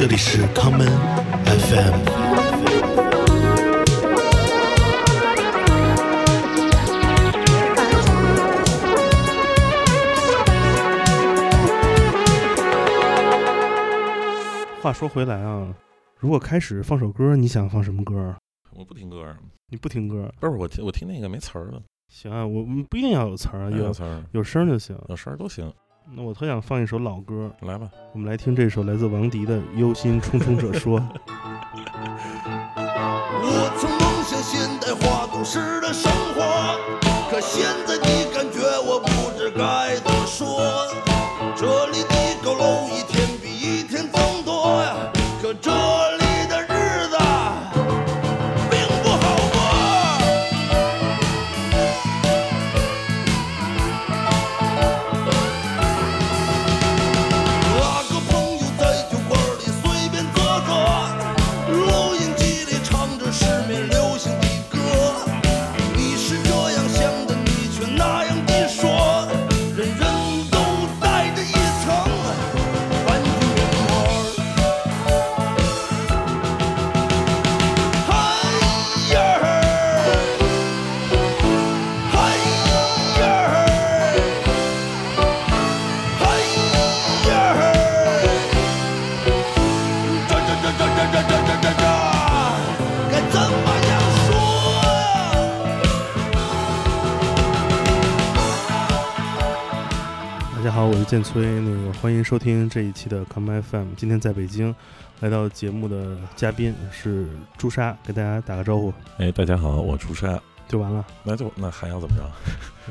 这里是 common FM。话说回来啊，如果开始放首歌，你想放什么歌？我不听歌，你不听歌？不是我听我听那个没词儿的，行啊，我们不一定要有词儿啊，有词儿，有声就行。有声都行。那我特想放一首老歌，来吧，我们来听这首来自王迪的《忧心忡忡者说》。我曾梦想现代化都市的生活，可现在的建崔，那个欢迎收听这一期的 Come FM。今天在北京，来到节目的嘉宾是朱砂，给大家打个招呼哎，大家好，我朱砂，就完了。那就那还要怎么着？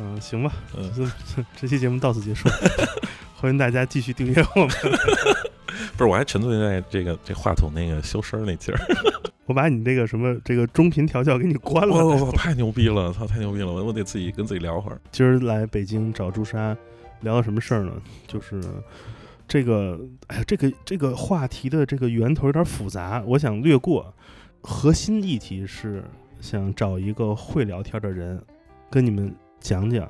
嗯，行吧，嗯 这期节目到此结束，欢迎大家继续订阅我们。不是，我还沉醉在这个这话筒那个修声儿那劲儿，我把你这个什么这个中频调教给你关了。我我我太牛逼了，操，太牛逼了，我我得自己跟自己聊会儿。今儿来北京找朱砂，聊到什么事儿呢？就是这个，哎呀，这个这个话题的这个源头有点复杂，我想略过。核心议题是想找一个会聊天的人，跟你们讲讲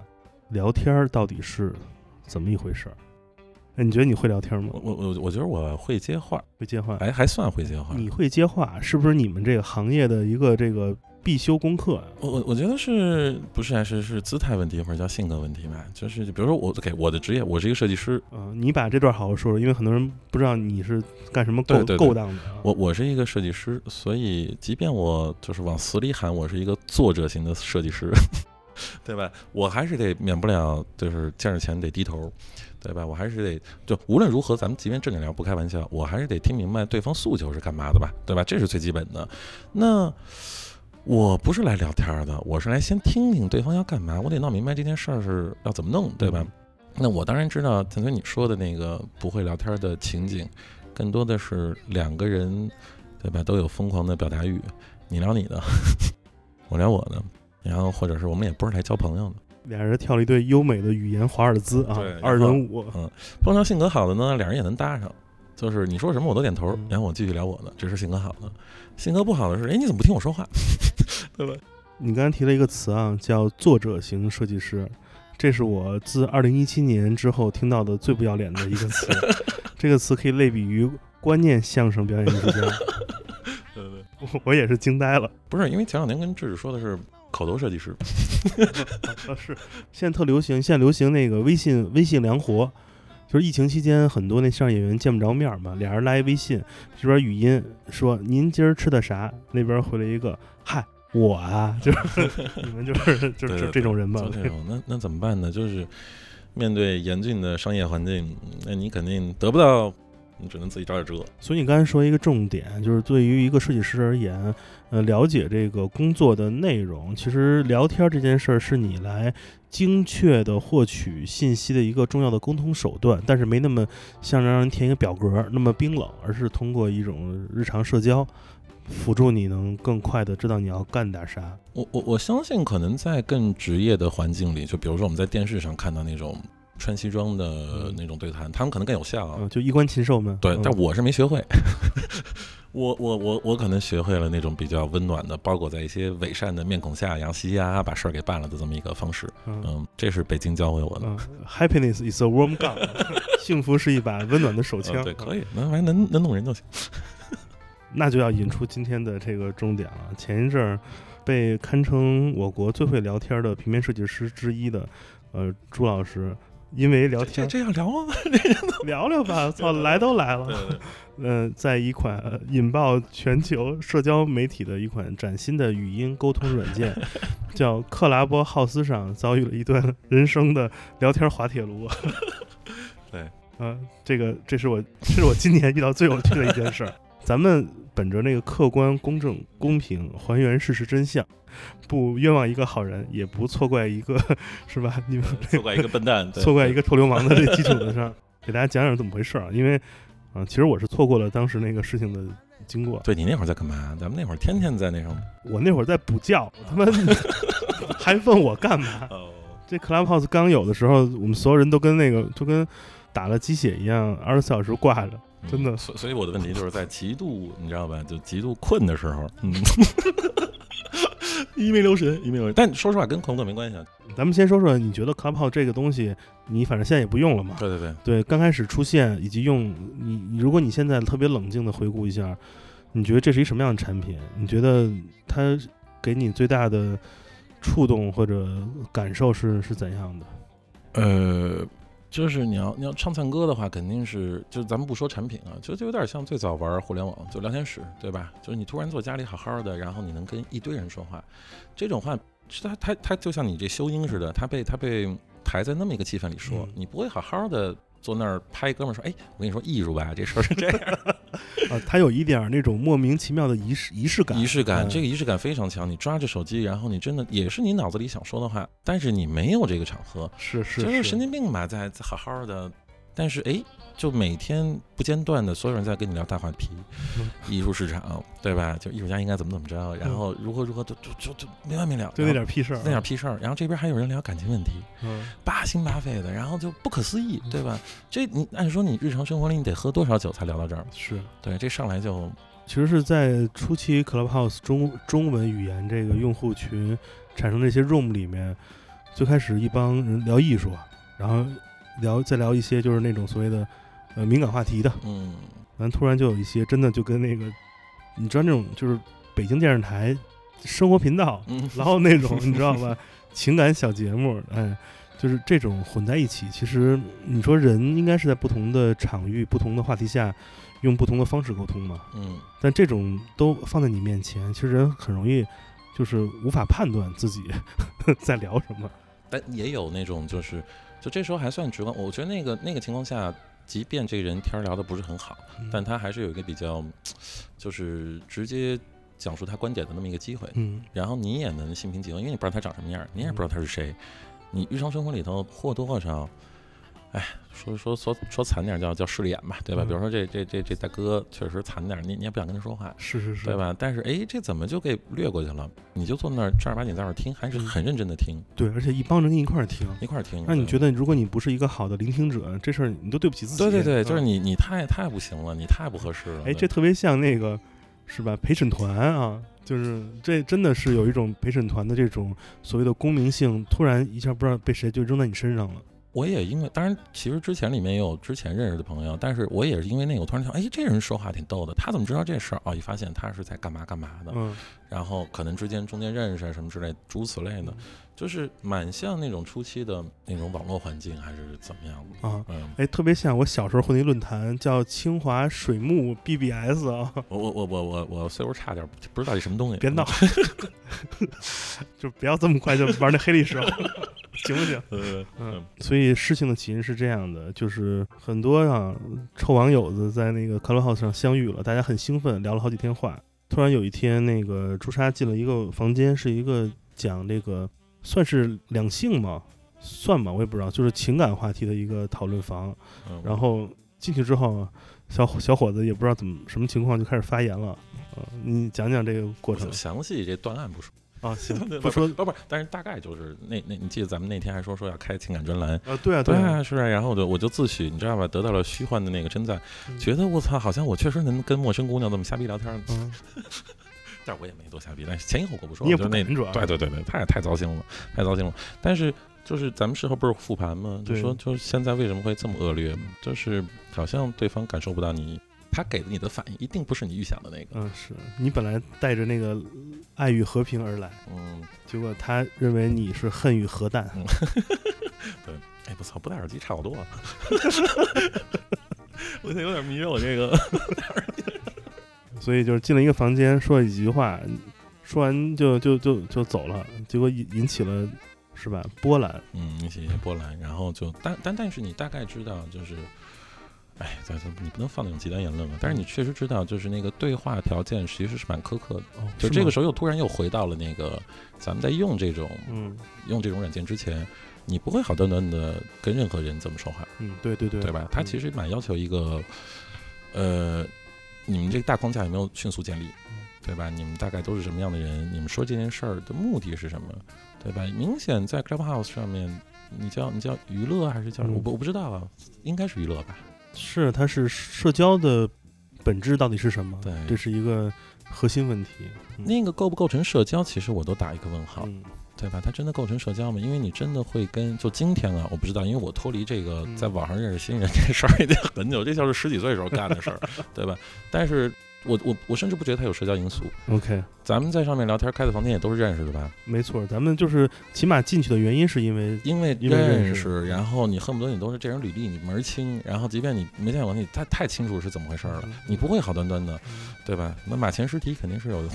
聊天儿到底是怎么一回事儿。哎，你觉得你会聊天吗我？我我我觉得我会接话，会接话？哎，还算会接话。你会接话，是不是你们这个行业的一个这个必修功课啊？我我我觉得是不是还是是姿态问题或者叫性格问题吧？就是比如说我给我的职业，我是一个设计师，嗯、你把这段好好说说，因为很多人不知道你是干什么勾勾当的啊。我我是一个设计师，所以即便我就是往死里喊我是一个作者型的设计师，对吧？我还是得免不了就是见着钱得低头，对吧？我还是得就无论如何，咱们即便正经聊不开玩笑，我还是得听明白对方诉求是干嘛的吧，对吧？这是最基本的。那我不是来聊天的，我是来先听听对方要干嘛，我得闹明白这件事儿是要怎么弄，对吧？那我当然知道，陈总你说的那个不会聊天的情景，更多的是两个人，对吧？都有疯狂的表达欲，你聊你的，我聊我的，然后或者是我们也不是来交朋友的。俩人跳了一对优美的语言华尔兹啊，二人舞。嗯碰到性格好的呢，俩人也能搭上，就是你说什么我都点头嗯，然后我继续聊我的，这是性格好的。性格不好的是，哎，你怎么不听我说话？对吧？你刚才提了一个词啊，叫作者型设计师，这是我自二零一七年之后听到的最不要脸的一个词。这个词可以类比于观念相声表演艺术家，对对，我我也是惊呆了。不是因为前两年跟智智说的是口头设计师，啊，是现在特流行，现在流行那个微信微信良活，就是疫情期间很多那相声演员见不着面嘛，俩人拉一微信，这边语音说您今儿吃的啥，那边回了一个嗨我啊，就是 你们就是 就是对对这种人吧就？这种，那那怎么办呢？就是面对严峻的商业环境，那你肯定得不到，你只能自己找点辙。所以你刚才说一个重点，就是对于一个设计师而言，呃，了解这个工作的内容，其实聊天这件事儿是你来精确的获取信息的一个重要的沟通手段，但是没那么像让人填一个表格那么冰冷，而是通过一种日常社交，辅助你能更快的知道你要干点啥。我我我相信，可能在更职业的环境里，就比如说我们在电视上看到那种穿西装的那种对谈，他们可能更有效。嗯，就衣冠禽兽们。对，嗯但我是没学会。我我我我可能学会了那种比较温暖的，包裹在一些伪善的面孔下，嘻嘻呀把事儿给办了的这么一个方式。嗯嗯，这是北京教会我的。嗯，Happiness is a warm gun，幸福是一把温暖的手枪。呃对，可以，能还能能弄人就行。那就要引出今天的这个重点了。前一阵儿被堪称我国最会聊天的平面设计师之一的，呃，朱老师，因为聊这天这样聊吗？聊聊吧，操，来都来了。对嗯、在一款呃引爆全球社交媒体的一款崭新的语音沟通软件，叫克拉波浩斯上，遭遇了一段人生的聊天滑铁卢。对，啊、这个这是我这是我今年遇到最有趣的一件事儿。咱们本着那个客观、公正、公平，还原事实真相，不冤枉一个好人，也不错怪一个，是吧？你们错怪一个笨蛋，错怪一个臭流氓的这基础的上，给大家讲讲怎么回事儿啊？因为啊、其实我是错过了当时那个事情的经过。对你那会儿在干嘛？咱们那会儿天天在那什么。我那会儿在补觉，我他妈 还问我干嘛？哦，这 Clubhouse 刚有的时候，我们所有人都跟那个就跟打了鸡血一样，二十四小时挂着。真的所所以我的问题就是在 极度，你知道吧？就极度困的时候，嗯，一没留神，一没留神。但说实话，跟困不困没关系啊。咱们先说说，你觉得 Clubhouse 这个东西，你反正现在也不用了嘛？对对对，对，刚开始出现以及用你，你如果你现在特别冷静的回顾一下，你觉得这是一什么样的产品？你觉得它给你最大的触动或者感受是是怎样的？呃，就是你要你要唱赞歌的话，肯定是就咱们不说产品啊，就就有点像最早玩互联网就聊天室，对吧？就是你突然坐家里好好的，然后你能跟一堆人说话，这种话是他他他就像你这修音似的，他被他被抬在那么一个气氛里说，嗯你不会好好的坐那儿拍哥们儿说，哎，我跟你说艺术吧，这事儿是这样。啊，他有一点儿那种莫名其妙的仪式仪式感，仪式感，嗯这个仪式感非常强。你抓着手机，然后你真的也是你脑子里想说的话，但是你没有这个场合，是是就是神经病吧，在在好好的，但是哎，就每天不间断的，所有人在跟你聊大话题，嗯艺术市场，对吧？就艺术家应该怎么怎么着，然后如何如何，就就就就没完没了，就那点屁事儿啊，那点屁事儿。然后这边还有人聊感情问题，嗯，八心八肺的，然后就不可思议，对吧？这你按说你日常生活里你得喝多少酒才聊到这儿？是。对，这上来就其实是在初期 Clubhouse 中中文语言这个用户群产生这些 room 里面，最开始一帮人聊艺术，然后聊再聊一些就是那种所谓的呃敏感话题的，嗯。完突然就有一些真的就跟那个你知道那种就是北京电视台生活频道，嗯然后那种你知道吧情感小节目，哎。就是这种混在一起，其实你说人应该是在不同的场域、不同的话题下，用不同的方式沟通嘛。嗯，但这种都放在你面前，其实人很容易就是无法判断自己 在聊什么。但也有那种就是，就这时候还算直观。我觉得那个那个情况下，即便这个人天儿聊的不是很好，但他还是有一个比较，就是直接讲述他观点的那么一个机会。嗯然后你也能心平气和，因为你不知道他长什么样，你也不知道他是谁。你日常生活里头或多或少，哎，说说说说惨点儿叫叫势利眼吧，对吧？嗯比如说这这这这大哥确实惨点儿，你你也不想跟他说话，是是是，对？吧？但是哎，这怎么就给略过去了？你就坐那儿正儿八经在那儿听，还是嗯很认真的听，对，而且一帮人跟你一块儿听，一块儿听。对让你觉得如果你不是一个好的聆听者，这事儿你都对不起自己。对对对，就是嗯。你你太太不行了，你太不合适了。哎，这特别像那个是吧？陪审团啊，就是这真的是有一种陪审团的这种所谓的公明性，突然一下不知道被谁就扔在你身上了。我也因为，当然其实之前里面也有之前认识的朋友，但是我也是因为那个，我突然想，哎，这人说话挺逗的，他怎么知道这事儿？哦，一发现他是在干嘛干嘛的，嗯，然后可能之间中间认识啊什么之类，诸如此类的，就是蛮像那种初期的那种网络环境，还是怎么样的？啊。嗯，哎，特别像我小时候混那论坛，叫清华水木 BBS 啊，我我我我我我岁数差点，不知道这什么东西。别闹，就不要这么快就玩那黑历史了，行不行？呃，嗯，所以事情的起因是这样的，就是很多啊臭网友子在那个 Clubhouse 上相遇了，大家很兴奋，聊了好几天话。突然有一天，那个朱砂进了一个房间，是一个讲这个算是两性吗，算吧？我也不知道，就是情感话题的一个讨论房。嗯然后进去之后，小小伙子也不知道怎么什么情况就开始发言了。呃，你讲讲这个过程。详细这断案不说，啊，行，不说不不，但是大概就是那那，你记得咱们那天还说说要开情感专栏，啊，对啊，对啊，啊，是啊，然后我就我就自诩，你知道吧，得到了虚幻的那个称赞，嗯觉得我操，好像我确实能跟陌生姑娘这么瞎逼聊天儿，嗯，但我也没多瞎逼，但是前因后果不说，你也就那不敢主要对对对对，太太糟心了，太糟心了。但是就是咱们事后不是复盘吗？就说就是现在为什么会这么恶劣？就是好像对方感受不到你，他给的你的反应一定不是你预想的那个。嗯，是你本来带着那个爱与和平而来，嗯，结果他认为你是恨与核弹。嗯、对哎，不错，不戴耳机差不多啊。我现在有点迷我这个。所以就是进了一个房间，说了几句话，说完就就就就走了，结果引引起了是吧波澜。嗯，引起一些波澜，然后就但但但是你大概知道就是。哎，咱咱你不能放那种极端言论嘛，但是你确实知道，就是那个对话条件其实是蛮苛刻的。哦，就这个时候又突然又回到了那个咱们在用这种嗯用这种软件之前，你不会好端端的跟任何人这么说话，嗯，对对对，对吧？他其实蛮要求一个，呃，你们这个大框架有没有迅速建立，对吧？你们大概都是什么样的人？你们说这件事儿的目的是什么，对吧？明显在 Clubhouse 上面，你叫你叫娱乐还是叫、什么我不我不知道啊，应该是娱乐吧？是它是社交的本质到底是什么？对这是一个核心问题。嗯那个构不构成社交，其实我都打一个问号。嗯对吧？它真的构成社交吗？因为你真的会跟就今天啊，我不知道，因为我脱离这个嗯在网上认识新人这事儿已经很久，这就是十几岁时候干的事儿，对吧？但是我我我甚至不觉得它有社交因素。，OK，咱们在上面聊天，开的房间也都是认识的吧？没错，咱们就是起码进去的原因是因为因为认识，然后你恨不得你都是这人履历你门儿清，然后即便你没见过你，太太清楚是怎么回事儿了嗯，你不会好端端的，对吧？那马前尸体肯定是有的。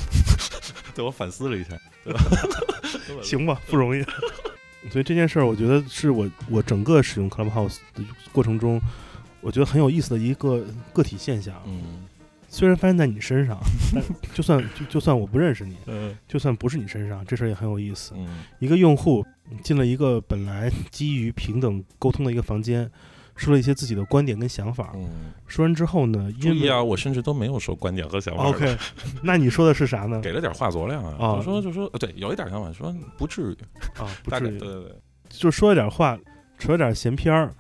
对我反思了一下，对吧？行吧，不容易。所以这件事儿，我觉得是我我整个使用 Clubhouse 的过程中，我觉得很有意思的一个个体现象。嗯虽然发生在你身上，但就算就就算我不认识你，嗯就算不是你身上，这事儿也很有意思。嗯一个用户进了一个本来基于平等沟通的一个房间，说了一些自己的观点跟想法。嗯。说完之后呢，因为注意啊，我甚至都没有说观点和想法。OK，那你说的是啥呢？给了点话佐料啊，啊就说就说，呃对，有一点想法，说不至于，啊，不至于，对对对，就说一点话，扯了点闲篇儿。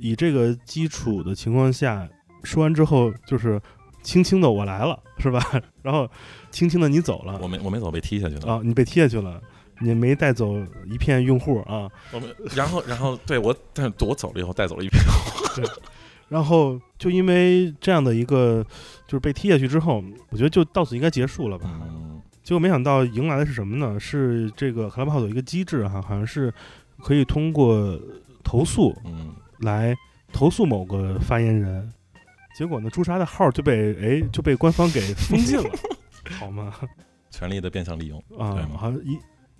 以这个基础的情况下，说完之后就是轻轻的我来了，是吧？然后轻轻的你走了我没我没走，被踢下去了。啊，你被踢下去了，你没带走一片用户啊。我们然后然后对我，但是我走了以后带走了一片。然后就因为这样的一个就是被踢下去之后，我觉得就到此应该结束了吧。嗯结果没想到迎来的是什么呢？是这个 Clubhouse 有一个机制哈，好像是可以通过投诉嗯，来投诉某个发言人。结果呢，朱砂的号就被哎就被官方给封禁了，好吗？权力的变相利用。啊好像一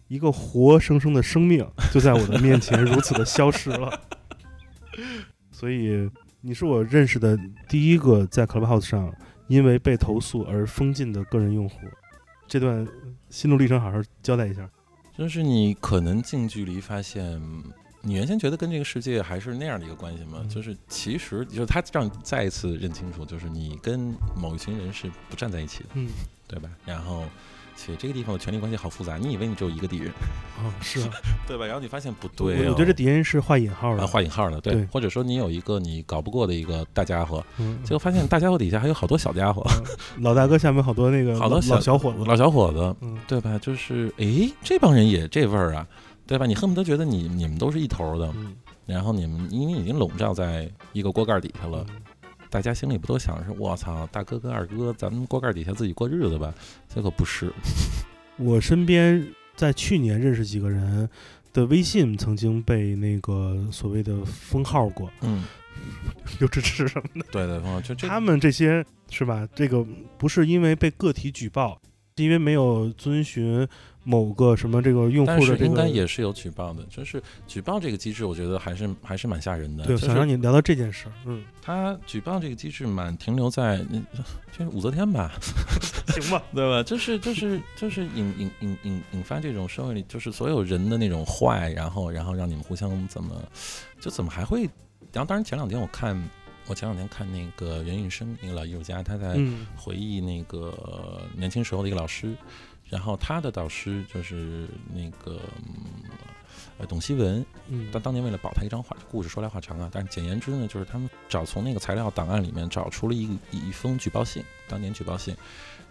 一个活生生的生命就在我的面前如此的消失了。所以你是我认识的第一个在 Clubhouse 上因为被投诉而封禁的个人用户。这段心路历程好好交代一下。就是你可能近距离发现，你原先觉得跟这个世界还是那样的一个关系嘛，嗯就是其实就是他让你再一次认清楚，就是你跟某一群人是不站在一起的，嗯，对吧？然后。且这个地方的权力关系好复杂，你以为你只有一个敌人，哦，是啊，对吧？然后你发现不对、哦，我觉得这敌人是画引号的，啊，画引号的，对，对或者说你有一个你搞不过的一个大家伙，嗯，结果发现大家伙底下还有好多小家伙，嗯 老大哥下面好多那个老好多小老小伙子，老小伙子，嗯对吧？就是诶，这帮人也这味儿啊，对吧？你恨不得觉得你你们都是一头的，嗯然后你们因为已经笼罩在一个锅盖底下了，嗯大家心里不都想是我操，大哥跟二哥，咱们锅盖底下自己过日子吧？结果不是，我身边在去年认识几个人的微信曾经被那个所谓的封号过，嗯，有支持什么的？对对，他们这些是吧？这个不是因为被个体举报，是因为没有遵循某个什么这个用户的这个应该。也是有举报的，就是举报这个机制，我觉得还是还是蛮吓人的。对，就是想让你聊到这件事儿。嗯，他举报这个机制蛮停留在，嗯 就是武则天吧，行吧。对吧？就是就是就是引引引引引发这种社会里，就是所有人的那种坏，然后然后让你们互相怎么，就怎么还会？然后当然前两天我看，我前两天看那个袁运生，一个老艺术家，他在嗯回忆那个年轻时候的一个老师，然后他的导师就是那个嗯呃董希文，嗯。但当年为了保他一张画，故事说来话长啊，但是简言之呢，就是他们找从那个材料档案里面找出了一一封举报信，当年举报信，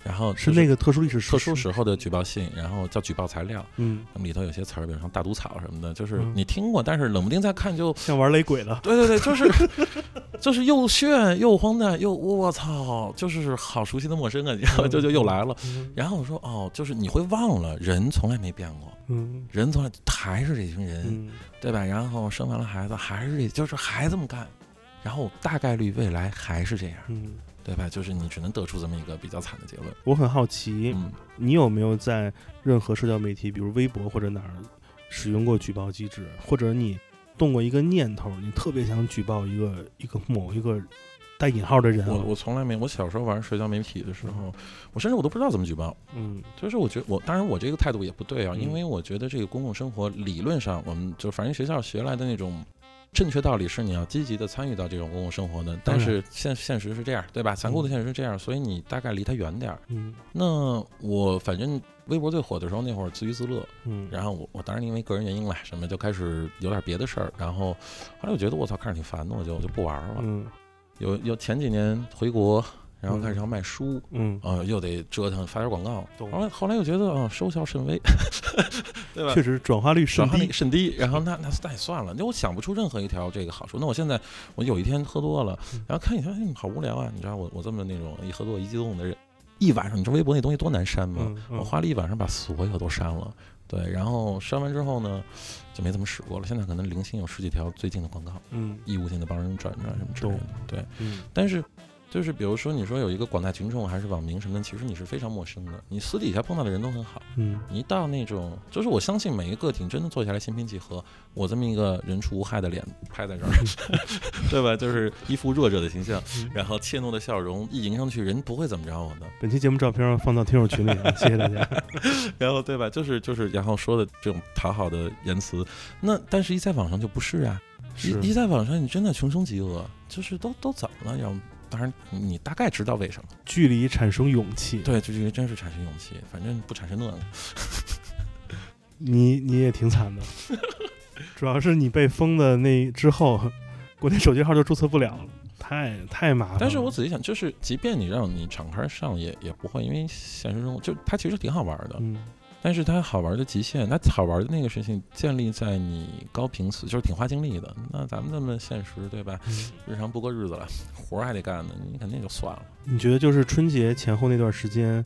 然后是那个特殊历史特殊时时候的举报信，然后叫举报材料，嗯，那么里头有些词儿，比如像大毒草什么的，就是嗯。你听过，但是冷不丁再看就，像玩雷鬼了，对对对，就是 就是又炫又荒诞又我操，就是好熟悉的陌生啊，然 后就就又来了。嗯然后我说哦，就是你会忘了，人从来没变过，嗯。人从来还是这群人，嗯。对吧？然后生完了孩子还是这，就是还这么干，然后大概率未来还是这样，嗯，对吧？就是你只能得出这么一个比较惨的结论。我很好奇，嗯，你有没有在任何社交媒体，比如微博或者哪儿，使用过举报机制，或者你动过一个念头，你特别想举报一个一个某一个带引号的人啊？我我从来没，我小时候玩社交媒体的时候，我甚至我都不知道怎么举报。嗯就是我觉得我当然我这个态度也不对啊，嗯因为我觉得这个公共生活理论上，我们就反正学校学来的那种正确道理是你要积极的参与到这种公共生活的，但是现现实是这样，对吧？残酷的现实是这样，所以你大概离他远点儿。嗯那我反正微博最火的时候，那会儿自娱自乐，嗯，然后我我当然因为个人原因啦，什么就开始有点别的事儿，然后后来我觉得我操看着挺烦的，我就我就不玩了。嗯有有前几年回国，然后开始要卖书，嗯，啊、又得折腾发点广告，懂后来后来又觉得啊、收效甚微，对吧？确实转化率甚低。甚低，然后那那那也算了，那我想不出任何一条这个好处。那我现在我有一天喝多了嗯，然后看一下，哎，好无聊啊！你知道我我这么那种一喝多一激动的人，一晚上，你知道微博那东西多难删吗？嗯嗯我花了一晚上把所有都删了，对，然后删完之后呢，就没怎么使过了。现在可能零星有十几条最近的广告，嗯义务性的帮人转转什么之类的，对。嗯但是，就是比如说，你说有一个广大群众还是网民什么的，其实你是非常陌生的。你私底下碰到的人都很好，嗯你一到那种，就是我相信每一个个体真的坐下来心平气和，我这么一个人畜无害的脸拍在这儿，对吧？就是一副弱者的形象，嗯然后怯懦的笑容一迎上去，人不会怎么着我的。本期节目照片放到听友群里啊，谢谢大家。然后对吧？就是就是，然后说的这种讨好的言辞，那但是一在网上就不是啊，是一一在网上你真的穷凶极恶，就是都都怎么了？然后当然你你大概知道为什么。距离产生勇气，对，就这个真是产生勇气，反正不产生那个。你你也挺惨的，主要是你被封的那之后，国内手机号就注册不了了，太太麻烦了。但是我仔细想，就是即便你让你敞开上也也不会，因为现实中就它其实挺好玩的，嗯但是它好玩的极限，它好玩的那个事情建立在你高频次，就是挺花精力的。那咱们这么现实，对吧？嗯日常不过日子了，活儿还得干呢，你肯定就算了。你觉得就是春节前后那段时间，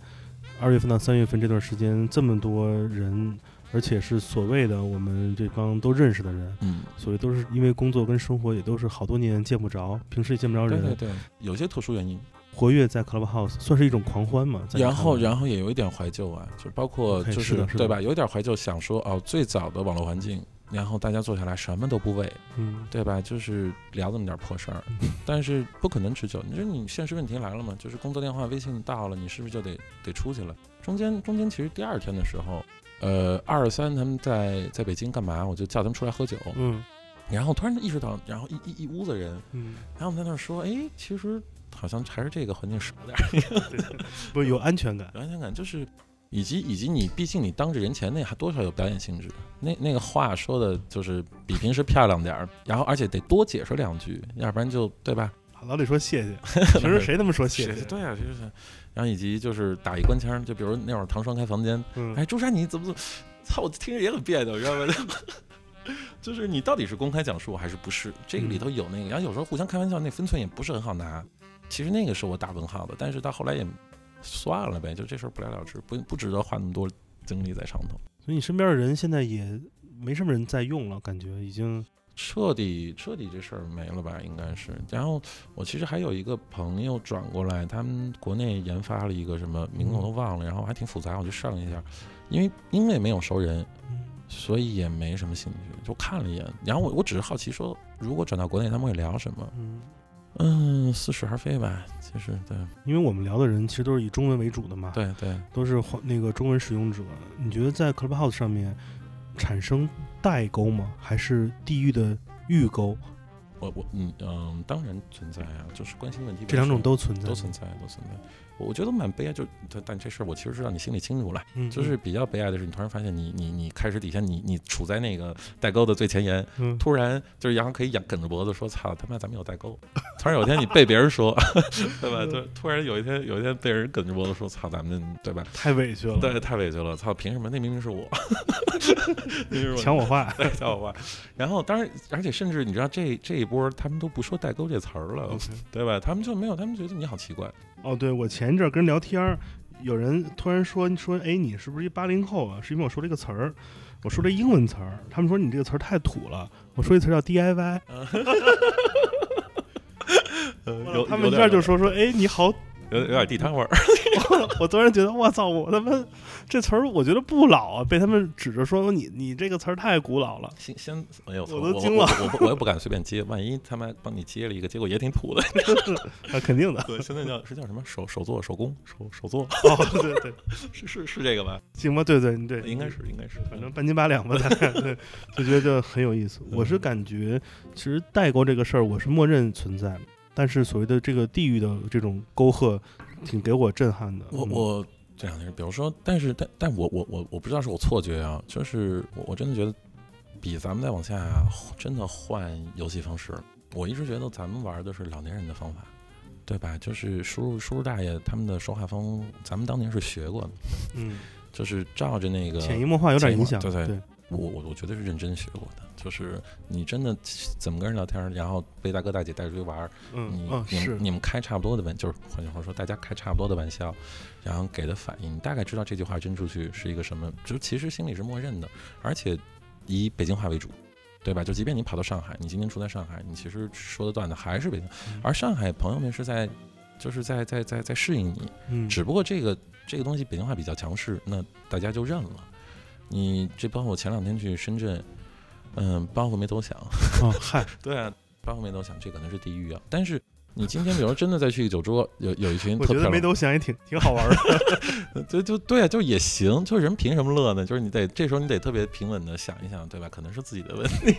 二月份到三月份这段时间，这么多人，而且是所谓的我们这帮都认识的人，嗯，所以都是因为工作跟生活也都是好多年见不着，平时也见不着人，对对对，有些特殊原因。活跃在 Clubhouse 算是一种狂欢嘛。然后，然后也有一点怀旧啊，就包括就是对吧？有一点怀旧，想说哦，最早的网络环境，然后大家坐下来什么都不为，嗯对吧？就是聊这么点破事儿，但是不可能持久。你说你现实问题来了嘛？就是工作电话、微信到了，你是不是就得得出去了？中间中间其实第二天的时候，呃，二三他们在在北京干嘛？我就叫他们出来喝酒，嗯然后突然意识到，然后一一一屋子人，嗯，然后我们在那儿说，哎，其实好像还是这个环境少点儿。不是有安全感。有安全感，就是以及以及你，毕竟你当着人前那还多少有表演性质，那那个话说的就是比平时漂亮点儿，然后而且得多解释两句，要不然就对吧？老得说谢谢，平时谁那么说谢谢？是对啊，就是，然后以及就是打一官腔，就比如那会儿唐双开房间，嗯，哎，朱砂你怎么怎么，操，我听着也很别扭，知道吗？就是你到底是公开讲述还是不是？这个里头有那个，然后有时候互相开玩笑，那分寸也不是很好拿。其实那个是我打问号的，但是到后来也算了呗，就这事儿不了了之，不不值得花那么多精力在上头。所以你身边的人现在也没什么人在用了，感觉已经彻底彻底这事儿没了吧，应该是。然后我其实还有一个朋友转过来，他们国内研发了一个什么名字我都忘了，然后还挺复杂，我去上一下，因为因为没有熟人，所以也没什么兴趣，就看了一眼。然后我我只是好奇说，如果转到国内，他们会聊什么？嗯，嗯，似是而非吧。其实对因为我们聊的人其实都是以中文为主的嘛，，对对，都是那个中文使用者。你觉得在 Clubhouse 上面产生代沟吗？还是地域的预沟？我我嗯嗯，当然存在啊，就是关心问题这两种都存在，都存在，都存在。我我觉得蛮悲哀，就但但这事儿我其实是让你心里清楚了，嗯，就是比较悲哀的是，你突然发现你你你开始底下你你处在那个代沟的最前沿，嗯，突然就是杨可以仰梗着脖子说：“操他妈，咱们有代沟。”突然有一天你被别人说，对吧？就突然有一天有一天被人梗着脖子说：“操，咱们对吧？”太委屈了，对，太委屈了，操！凭什么？那明明是我，明明是我抢我话，对，抢我话。然后，当然，而且甚至你知道，这这一波他们都不说代沟这词儿了，对吧？他们就没有，他们觉得你好奇怪。哦，对，我前一阵儿跟人聊天儿，有人突然说说，哎，你是不是一八零后啊？是因为我说了一个词儿，我说了英文词儿，他们说你这个词儿太土了，我说一词儿叫 DIY，呃有他们一下就说说，哎，你好，有有点地摊味儿。我突然觉得，我操，我他妈这词儿我觉得不老啊，被他们指着说你你这个词儿太古老了，先先，哎呦，我都惊了我我我我也不敢随便接，万一他妈帮你接了一个，结果也挺土的。啊，肯定的，对，现在叫是叫什么手手作手工手手作，哦，对对，是是是这个吧？行吧，对对对，应该是应该是，反正半斤八两吧，大概对，就觉得很有意思。我是感觉，其实代购这个事儿，我是默认存在，但是所谓的这个地域的这种沟壑，挺给我震撼的。嗯我我这两天，比如说，但是但但我我我我不知道是我错觉啊，就是我我真的觉得，比咱们再往下啊真的换游戏方式，我一直觉得咱们玩的是老年人的方法。对吧？就是叔叔叔叔大爷他们的说话风，咱们当年是学过的，嗯，就是照着那个潜移默化有点影响，对对对，我我我觉得是认真学过的，就是你真的怎么跟人聊天儿，然后被大哥大姐带出去玩儿，嗯你嗯你们，你们开差不多的玩，就是换句话说，大家开差不多的玩笑，然后给的反应，你大概知道这句话真出去是一个什么，就其实心里是默认的，而且以北京话为主。对吧？就即便你跑到上海，你今天住在上海，你其实说的段子还是北京，嗯而上海朋友们是在，就是在在在在适应你，嗯，只不过这个这个东西北京话比较强势，那大家就认了。你这包括我前两天去深圳，嗯，包袱没多想，哦嗨，对啊，包袱没多想，这可能是地狱啊。但是你今天比如说真的再去酒桌，有有一群我觉得没特漂亮，多想也挺挺好玩的。就就对啊，就也行，就人凭什么乐呢？就是你得这时候你得特别平稳的想一想，对吧？可能是自己的问题，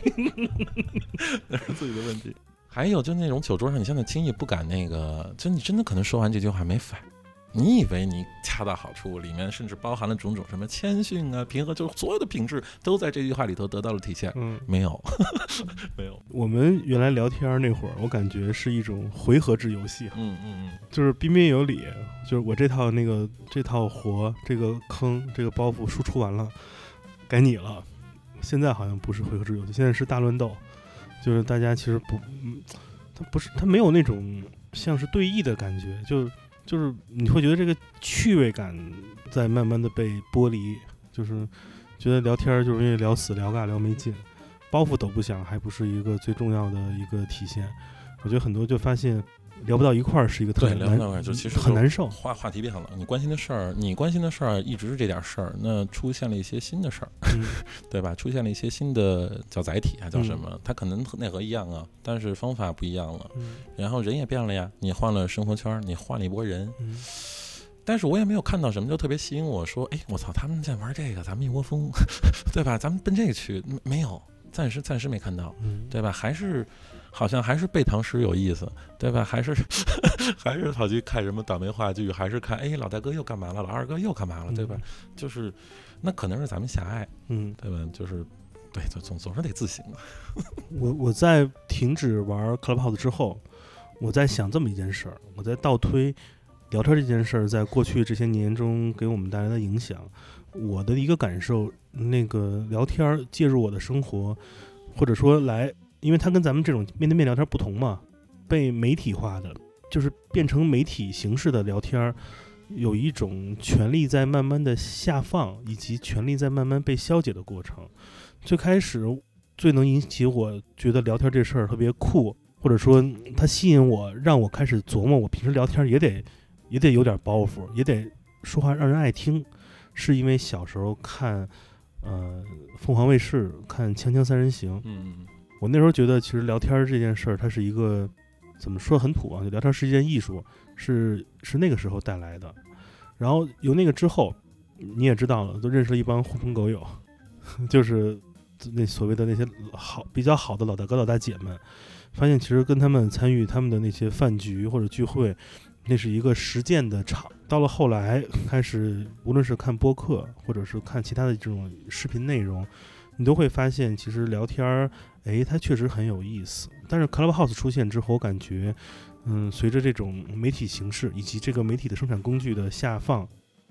那是自己的问题。还有就那种酒桌上，你现在轻易不敢那个，就你真的可能说完这句话没反应。你以为你恰到好处，里面甚至包含了种种什么谦逊啊、平和，就是所有的品质都在这句话里头得到了体现。嗯，没有，没有。我们原来聊天儿那会儿，我感觉是一种回合制游戏，嗯嗯就是彬彬有礼，就是我这套那个这套活，这个坑，这个包袱输出完了，该你了。现在好像不是回合制游戏，现在是大乱斗，就是大家其实不，嗯，它不是它没有那种像是对弈的感觉，就就是你会觉得这个趣味感在慢慢的被剥离，就是觉得聊天儿就容易聊死、聊尬、聊没劲，包袱都不响还不是一个最重要的一个体现。我觉得很多就发现聊不到一块儿是一个特对别难，聊不到一块儿就其实就很难受嗯，。话话题变了。你关心的事儿，你关心的事儿一直是这点事儿，那出现了一些新的事儿，嗯 对吧？出现了一些新的叫载体啊，叫什嗯么？它可能内核一样啊，但是方法不一样了。嗯然后人也变了呀，你换了生活圈儿，你换了一波人，嗯但是我也没有看到什么就特别吸引我说，哎，我操，他们在玩这个，咱们一窝蜂，对吧？咱们奔这个去，没没有，暂时暂时没看到，嗯，对吧？还是好像还是背唐诗有意思，对吧？还是 还是跑去看什么倒霉话剧，还是看哎老大哥又干嘛了，老二哥又干嘛了，对吧？就是那可能是咱们狭隘，嗯，对吧？就是对，就总总是得自省的。我我在停止玩 Clubhouse 之后，我在想这么一件事儿，我在倒推聊天这件事儿在过去这些年中给我们带来的影响。我的一个感受，那个聊天儿介入我的生活，或者说来，因为它跟咱们这种面对面聊天不同嘛，被媒体化的，就是变成媒体形式的聊天，有一种权力在慢慢的下放，以及权力在慢慢被消解的过程。最开始最能引起我觉得聊天这事儿特别酷，或者说它吸引我，让我开始琢磨，我平时聊天也得也得有点包袱，也得说话让人爱听，是因为小时候看呃凤凰卫视看《锵锵三人行》，嗯我那时候觉得其实聊天这件事儿，它是一个怎么说很土啊，就聊天是一件艺术，是是那个时候带来的。然后由那个之后，你也知道了，都认识了一帮狐朋狗友，就是那所谓的那些好比较好的老大哥老大姐们，发现其实跟他们参与他们的那些饭局或者聚会，那是一个实践的场。到了后来，开始无论是看播客，或者是看其他的这种视频内容，你都会发现，其实聊天儿，诶，它确实很有意思。但是 Clubhouse 出现之后，我感觉，嗯，随着这种媒体形式以及这个媒体的生产工具的下放，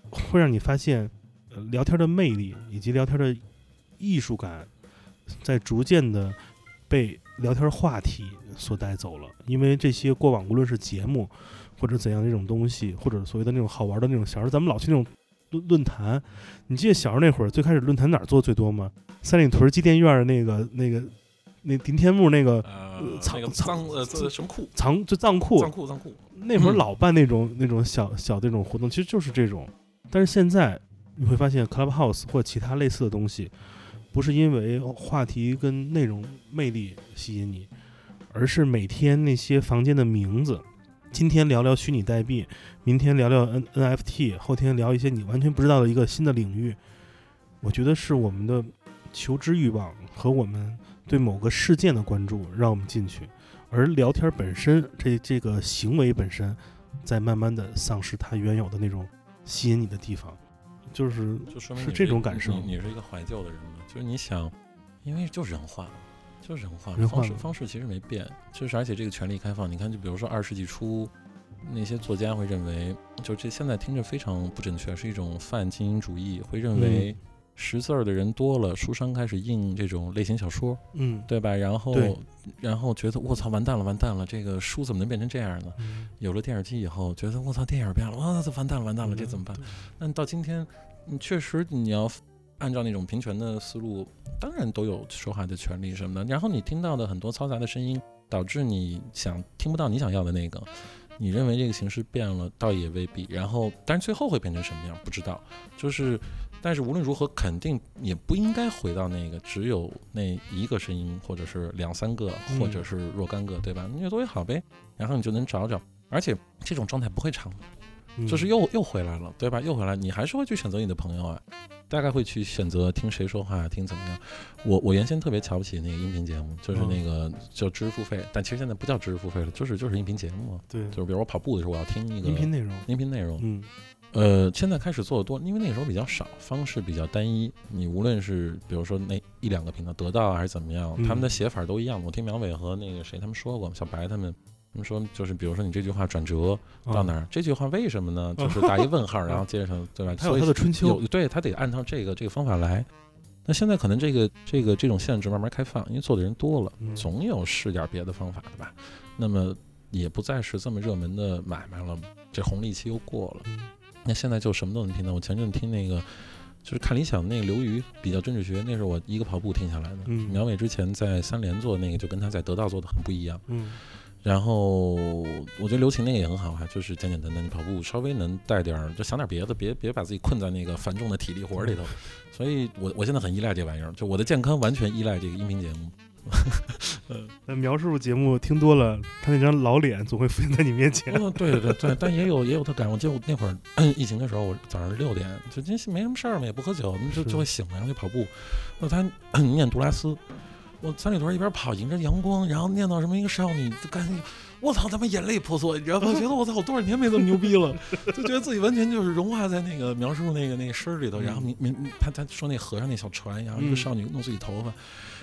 会让你发现，呃，聊天的魅力以及聊天的艺术感，在逐渐的被聊天话题所带走了。因为这些过往无论是节目，或者怎样的一种东西，或者所谓的那种好玩的那种，小时候咱们老去那种论论坛，你记得小时候那会儿最开始论坛哪儿做最多吗？三里屯机电院儿那个那个那林天木那个呃，藏那个藏藏呃这什么库？藏就藏库，藏库藏库。那会儿老办那种、那种小小的这种活动，其实就是这种。但是现在你会发现，Clubhouse 或其他类似的东西，不是因为话题跟内容魅力吸引你，而是每天那些房间的名字。今天聊聊虚拟代币，明天聊聊 N NFT，后天聊一些你完全不知道的一个新的领域。我觉得是我们的求知欲望和我们对某个事件的关注让我们进去，而聊天本身这这个行为本身，在慢慢的丧失它原有的那种吸引你的地方，就是是就说明是这种感受你你是一个怀旧的人嘛？就是你想，因为就是人化了，就是人化了，人化方式方式其实没变，就是而且这个权力开放，你看，就比如说二十世纪初，那些作家会认为，就这现在听着非常不准确，是一种泛精英主义，会认为识字儿的人多了，书商开始印这种类型小说，嗯，对吧？然后然后觉得我操，完蛋了，完蛋了，这个书怎么能变成这样呢？嗯有了电视机以后，觉得我操，电影变了，哇，这完蛋了，完蛋了，这怎么办？？但到今天，你确实你要按照那种平权的思路，当然都有说话的权利什么的。然后你听到的很多嘈杂的声音，导致你想听不到你想要的那个。你认为这个形式变了，倒也未必。然后，但是最后会变成什么样，不知道。就是，但是无论如何，肯定也不应该回到那个只有那一个声音，或者是两三个，或者是若干个，对吧？越多越好呗。然后你就能找找，而且这种状态不会长。就是又又回来了，对吧？又回来，你还是会去选择你的朋友啊，大概会去选择听谁说话，听怎么样。我我原先特别瞧不起那个音频节目，就是那个叫知识付费，但其实现在不叫知识付费了，就是就是音频节目啊。对就是比如我跑步的时候，我要听一个音频内容，音频内容，嗯呃，现在开始做的多，因为那个时候比较少，方式比较单一。你无论是比如说那一两个频道，得到还是怎么样，嗯他们的写法都一样。我听苗伟和那个谁他们说过，小白他们。他们说，就是比如说你这句话转折到哪儿？这句话为什么呢？就是打一问号，然后接上，对吧？还有所以他的春秋，对他得按照这个这个方法来。那现在可能这个这个这种限制慢慢开放，因为做的人多了，嗯总有试点别的方法的吧？那么也不再是这么热门的买卖了，这红利期又过了。嗯那现在就什么都能听到。我前阵听那个，就是看理想那个刘瑜比较政治学，那是我一个跑步听下来的。嗯苗伟之前在三联做那个，就跟他在得到做的很不一样。嗯然后我觉得刘琴那个也很好啊，就是简简单单，你跑步稍微能带点儿，就想点别的，别别把自己困在那个繁重的体力活儿里头。所以我我现在很依赖这玩意儿，就我的健康完全依赖这个音频节目。呃苗师傅节目听多了，他那张老脸总会浮现在你面前。嗯，对对对，但也有也有特感。我记得我那会儿疫情的时候，我早上六点就真是没什么事儿嘛，也不喝酒，就是就会醒了，然后去跑步。然后他 念杜拉斯，我三里屯一边跑，迎着阳光，然后念叨什么一个少女，就感觉我操他妈眼泪婆娑，你知道吗？觉得我操我多少年没这么牛逼了，就觉得自己完全就是融化在那个描述那个那个诗儿里头。然后明明他他说那河上那小船，然后一个嗯少女弄自己头发。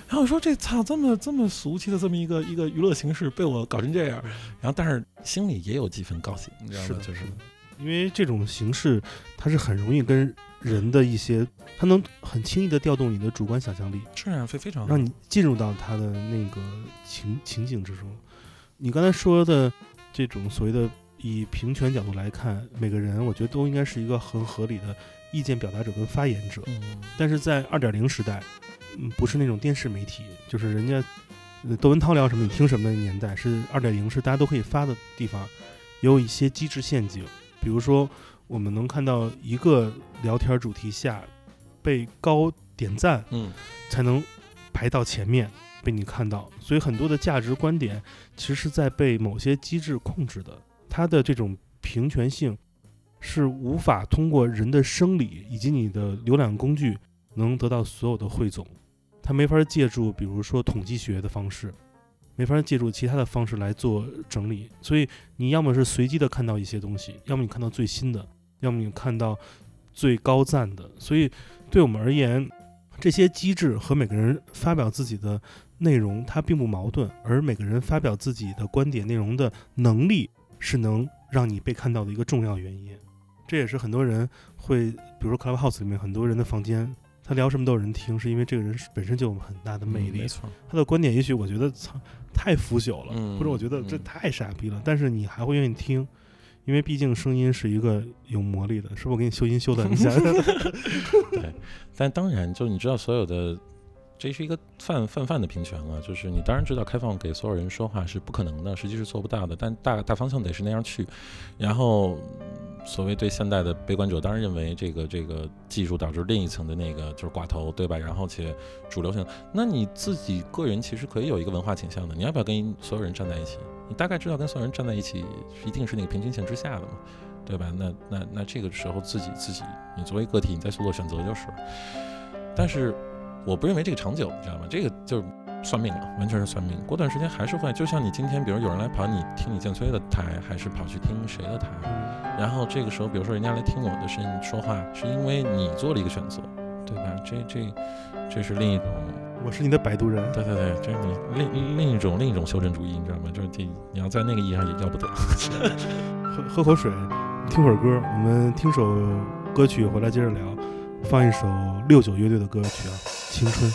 然后我说这操这么这么俗气的这么一个一个娱乐形式被我搞成这样，然后但是心里也有几分高兴，你知道吗？是的，就是是的，因为这种形式它是很容易跟人的一些，它能很轻易的调动你的主观想象力，是啊，非非常让你进入到他的那个情情景之中。你刚才说的这种所谓的以平权角度来看，每个人我觉得都应该是一个很合理的意见表达者跟发言者。嗯但是在二点零时代，嗯，不是那种电视媒体，就是人家呃窦文涛聊什么你听什么的年代，是二点零是大家都可以发的地方，有一些机制陷阱，比如说我们能看到一个聊天主题下被高点赞嗯才能排到前面被你看到，所以很多的价值观点其实是在被某些机制控制的，它的这种平权性是无法通过人的生理以及你的浏览工具能得到所有的汇总，它没法借助比如说统计学的方式，没法借助其他的方式来做整理。所以你要么是随机的看到一些东西，要么你看到最新的，要么你看到最高赞的。所以对我们而言，这些机制和每个人发表自己的内容，它并不矛盾，而每个人发表自己的观点内容的能力，是能让你被看到的一个重要原因。这也是很多人会，比如说 Clubhouse 里面很多人的房间，他聊什么都有人听，是因为这个人本身就有很大的魅力。没错，他的观点也许我觉得操太腐朽了，嗯或者我觉得这嗯太傻逼了，但是你还会愿意听，因为毕竟声音是一个有魔力的，是不是？我给你修音修的，你想想，但当然，就你知道所有的，这是一个泛泛泛的平权了，就是你当然知道开放给所有人说话是不可能的，实际是做不到的，但大大方向得是那样去。然后，所谓对现代的悲观者，当然认为这个这个技术导致另一层的那个就是寡头，对吧？然后且主流性，那你自己个人其实可以有一个文化倾向的，你要不要跟所有人站在一起？你大概知道跟所有人站在一起，一定是那个平均线之下的嘛。对吧？那那那这个时候自己自己，你作为个体，你在去做选择就是。但是我不认为这个长久，你知道吗？这个就是算命了，完全是算命。过段时间还是会，就像你今天，比如有人来跑你听你建崔的台，还是跑去听谁的台？然后这个时候，比如说人家来听我的声音说话，是因为你做了一个选择，对吧？这这这是另一种，我是你的摆渡人。对对对，这是你另另一种另一种修正主义，你知道吗？就是这你要在那个意义上也要不得。喝喝口水，听会儿歌，我们听首歌曲回来接着聊。放一首六九乐队的歌曲啊，《青春》。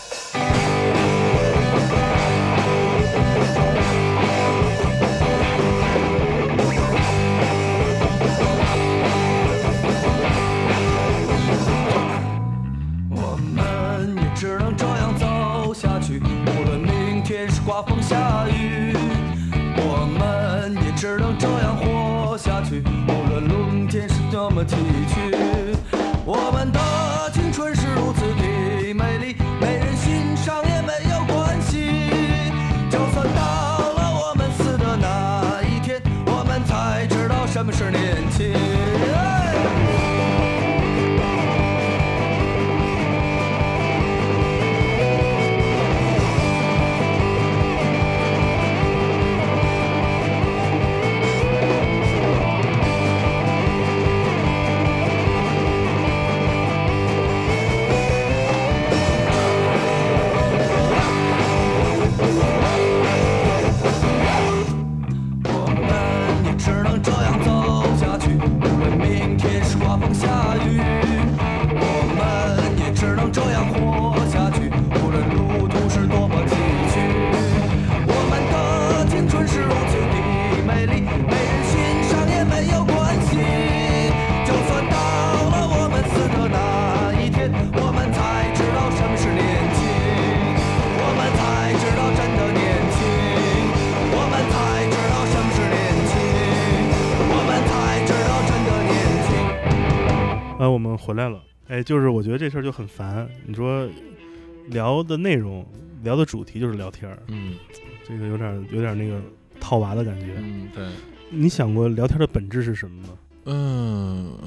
哎，就是我觉得这事儿就很烦。你说聊的内容、聊的主题就是聊天儿，嗯这个有点儿有点儿那个套娃的感觉。嗯，对。你想过聊天的本质是什么吗？嗯，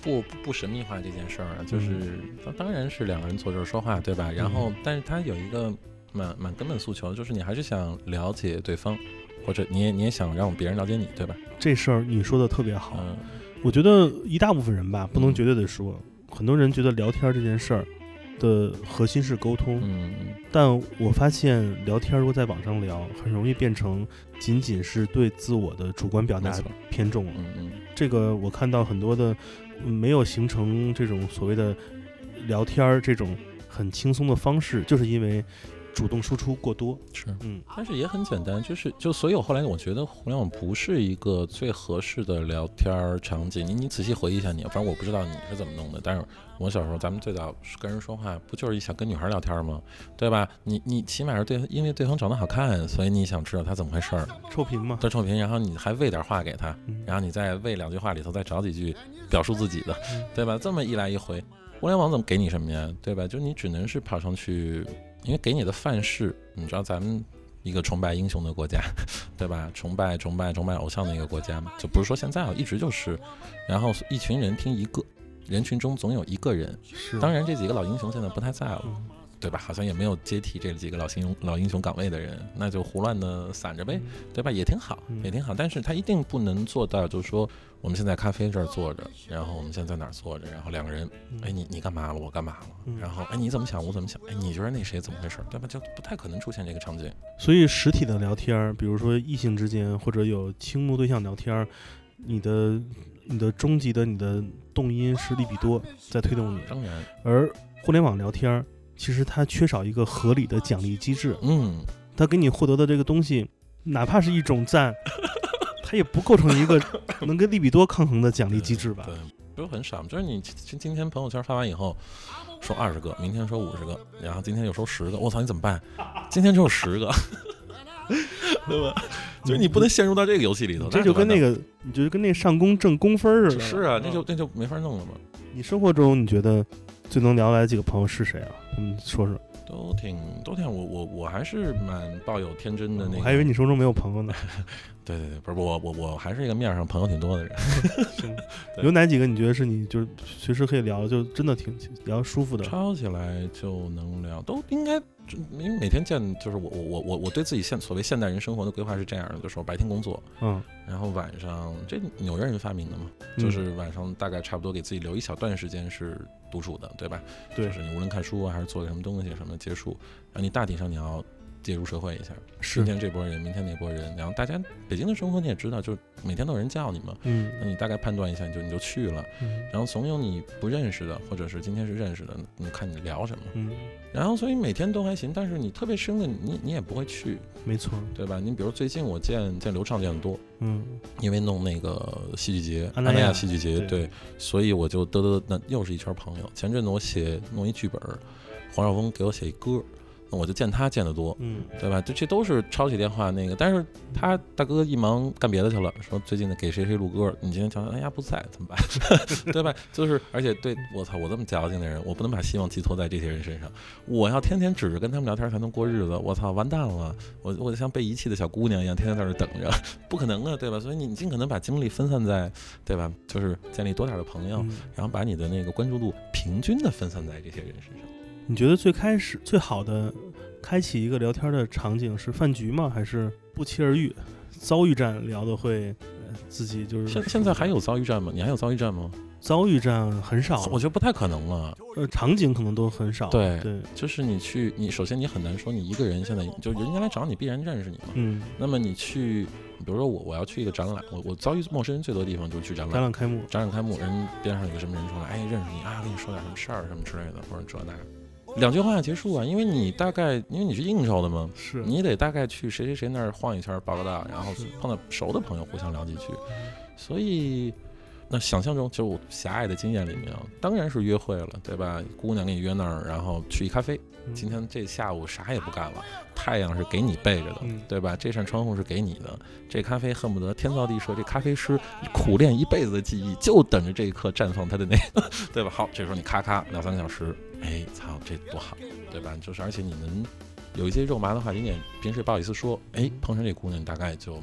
不不不神秘化这件事儿啊，就是当当然是两个人坐这儿说话，对吧？然后，但是他有一个蛮蛮根本诉求，就是你还是想了解对方，或者你也你也想让别人了解你，对吧？这事儿你说的特别好。嗯我觉得一大部分人吧，不能嗯绝对的说，很多人觉得聊天这件事儿的核心是沟通，嗯。但我发现聊天如果在网上聊，很容易变成仅仅是对自我的主观表达偏重了。嗯嗯。这个我看到很多的嗯没有形成这种所谓的聊天儿这种很轻松的方式，就是因为主动输出过多。是。嗯，但是也很简单，就是就所以我后来我觉得互联网不是一个最合适的聊天儿场景。你你仔细回忆一下你，反正我不知道你是怎么弄的，但是我小时候咱们最早是跟人说话，不就是想跟女孩聊天吗？对吧？你你起码是对，因为对方长得好看，所以你想知道他怎么回事儿，臭贫嘛。对臭贫，然后你还喂点话给他，嗯然后你再喂两句话里头再找几句表述自己的嗯，对吧？这么一来一回，互联网怎么给你什么呀？对吧？就你只能是跑上去，因为给你的范式，你知道咱们一个崇拜英雄的国家，对吧？崇拜崇拜崇拜偶像的一个国家，就不是说现在啊，一直就是，然后一群人听一个。人群中总有一个人，是，当然这几个老英雄现在不太在了，嗯对吧？好像也没有接替这几个老英雄老英雄岗位的人，那就胡乱的散着呗，对吧？也挺好，嗯也挺好。但是他一定不能做到，就是说我们现在咖啡这儿坐着，然后我们现在在哪儿坐着，然后两个人，哎，你你干嘛了？我干嘛了？嗯然后哎，你怎么想？我怎么想？哎，你觉得那谁怎么回事？对吧？就不太可能出现这个场景。所以实体的聊天儿，比如说异性之间或者有倾慕对象聊天儿，你的你的终极的你的动因是利比多在推动你，当然，而互联网聊天儿其实它缺少一个合理的奖励机制，嗯，它给你获得的这个东西，哪怕是一种赞，它也不构成一个 能跟利比多抗衡的奖励机制吧？对，不是很少。就是你今今天朋友圈发完以后，说二十个，明天说五十个，然后今天又说十个，我操，你怎么办？今天只有十个，对吧？就是你不能陷入到这个游戏里头，这就跟那个个，你就跟那上工挣工分似的。是啊，那就嗯那就没法弄了嘛。你生活中你觉得最能聊来几个朋友是谁啊？嗯，说说。都挺都挺，我我我还是蛮抱有天真的那个。我还以为你说中没有朋友呢。对对对，不是我我我还是一个面上朋友挺多的人。有哪几个你觉得是你就是随时可以聊，就真的挺聊舒服的？抄起来就能聊，都应该，因为每天见就是我我我我我对自己现所谓现代人生活的规划是这样的，就是我白天工作，嗯，然后晚上这纽约人发明的嘛，就是晚上大概差不多给自己留一小段时间是独处的，对吧？对就是你无论看书啊还是做个什么东西什么的结束，然后你大体上你要介入社会一下，是。今天这波人，明天那波人，然后大家北京的生活你也知道，就是每天都有人叫你嘛，嗯。那你大概判断一下，你就你就去了，嗯。然后怂恿你不认识的，或者是今天是认识的，你看你聊什么，嗯，然后所以每天都还行，但是你特别深的你你也不会去，没错，对吧？你比如最近我见见刘畅见的多，嗯。因为弄那个戏剧节，安那亚戏剧节，对对，所以我就嘚嘚，那又是一圈朋友。前阵子我写弄一剧本，黄少峰给我写一歌，那我就见他见得多，嗯对吧？这这都是抄起电话那个，但是他大哥一忙干别的去了，说最近的给谁谁录歌，你今天瞧瞧，哎呀不在怎么办？对吧？就是而且对我操，我这么矫情的人，我不能把希望寄托在这些人身上，我要天天指着跟他们聊天才能过日子，我操，完蛋了，我我就像被遗弃的小姑娘一样，天天在这等着，不可能啊，对吧？所以你尽可能把精力分散在，对吧？就是建立多点的朋友，嗯，然后把你的那个关注度平均的分散在这些人身上。你觉得最开始最好的开启一个聊天的场景是饭局吗？还是不期而遇？遭遇战聊的会呃自己就是现现在还有遭遇战吗？你还有遭遇战吗？遭遇战很少，我觉得不太可能了。呃场景可能都很少。对对，就是你去，你首先你很难说你一个人现在就人家来找你必然认识你嘛。嗯，那么你去，比如说我我要去一个展览，我我遭遇陌生人最多的地方就是去展览。展览开幕，展览开幕，人边上有个什么人出来，哎，认识你啊，跟你说点什么事儿什么之类的，或者这那，两句话结束啊。因为你大概因为你是应酬的嘛，是你得大概去谁谁谁那儿晃一圈报个到，然后碰到熟的朋友互相聊几句。所以，那想象中就我狭隘的经验里面啊，当然是约会了，对吧？姑娘给你约那儿，然后去一咖啡。嗯今天这下午啥也不干了，太阳是给你背着的，嗯对吧？这扇窗户是给你的，这咖啡恨不得天造地设，这咖啡师苦练一辈子的技艺，就等着这一刻绽放他的那个，对吧？好，这时候你咔咔两三个小时，哎，操，这多好，对吧？就是而且你能有一些肉麻的话题，你也平时也不好意思说，哎，碰上这姑娘，你大概就。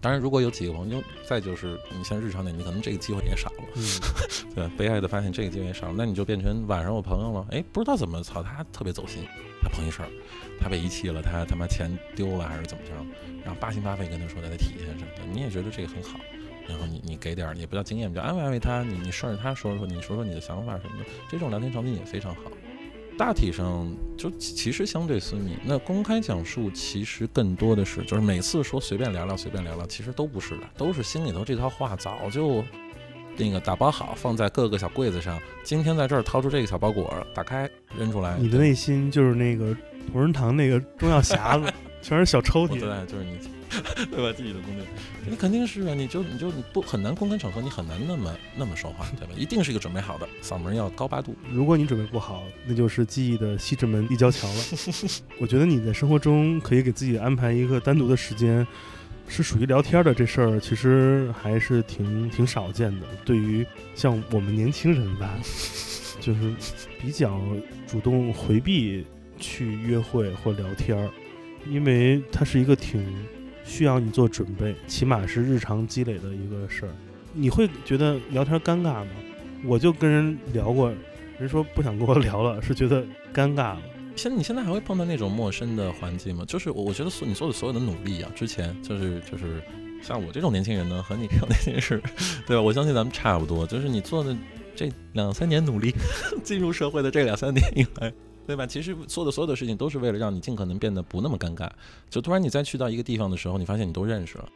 当然，如果有几个朋友，再就是你像日常点，你可能这个机会也少了，嗯 对吧？悲哀的发现这个机会也少了，那你就变成晚上我朋友了，哎，不知道怎么，操，他特别走心，他碰一事儿，他被遗弃了，他他妈钱丢了还是怎么着，然后八心八肺跟他说他的体验什么的，你也觉得这个很好，然后你你给点儿，也不叫经验，比较安慰安慰他，你你顺着他说说，你说说你的想法什么的，这种聊天场景也非常好。大体上就其其实相对私密，那公开讲述其实更多的是，就是每次说随便聊聊随便聊聊，其实都不是的，都是心里头这套话早就那个打包好，放在各个小柜子上。今天在这儿掏出这个小包裹，打开扔出来。你的内心就是那个同仁堂那个中药匣子，全是小抽屉。对，就是你，对吧？自己的攻略，你肯定是啊，你就你就你不很难公开场合，你很难那么那么说话，对吧？一定是一个准备好的，嗓门要高八度。如果你准备不好，那就是记忆的西直门立交桥了。我觉得你在生活中可以给自己安排一个单独的时间，是属于聊天的这事儿，其实还是挺挺少见的。对于像我们年轻人吧，就是比较主动回避去约会或聊天，因为它是一个挺需要你做准备，起码是日常积累的一个事儿。你会觉得聊天尴尬吗？我就跟人聊过，人说不想跟我聊了，是觉得尴尬了。现你现在还会碰到那种陌生的环境吗？就是我我觉得所你做的所有的努力啊，之前就是就是像我这种年轻人呢，和你这种年轻人，对吧？我相信咱们差不多，就是你做的这两三年努力，进入社会的这两三年以来。对吧？其实做的所有的事情都是为了让你尽可能变得不那么尴尬。就突然你再去到一个地方的时候，你发现你都认识了，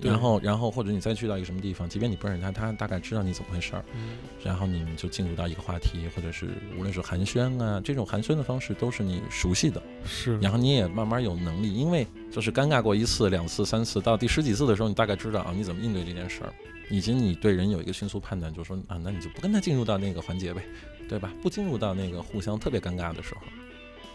然后然后或者你再去到一个什么地方，即便你不认识他，他大概知道你怎么回事儿，嗯然后你们就进入到一个话题，或者是无论是寒暄啊，这种寒暄的方式都是你熟悉的，是，然后你也慢慢有能力，因为就是尴尬过一次、两次、三次，到第十几次的时候，你大概知道啊你怎么应对这件事儿，以及你对人有一个迅速判断，就是说啊，那你就不跟他进入到那个环节呗，对吧？不进入到那个互相特别尴尬的时候。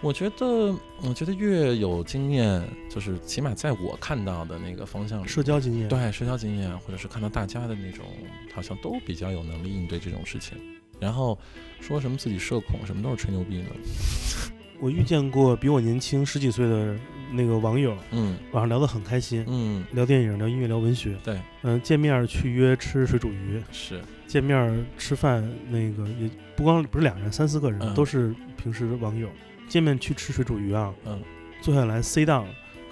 我觉得，我觉得越有经验，就是起码在我看到的那个方向里，社交经验，对社交经验，或者是看到大家的那种，好像都比较有能力应对这种事情。然后说什么自己社恐，什么都是吹牛逼呢。我遇见过比我年轻十几岁的那个网友，嗯晚上聊得很开心，嗯，聊电影、聊音乐、聊文学。对，嗯、见面去约吃水煮鱼，是，见面吃饭，那个也不光不是两人，三四个人、嗯都是平时网友。见面去吃水煮鱼啊，嗯，坐下来 C down，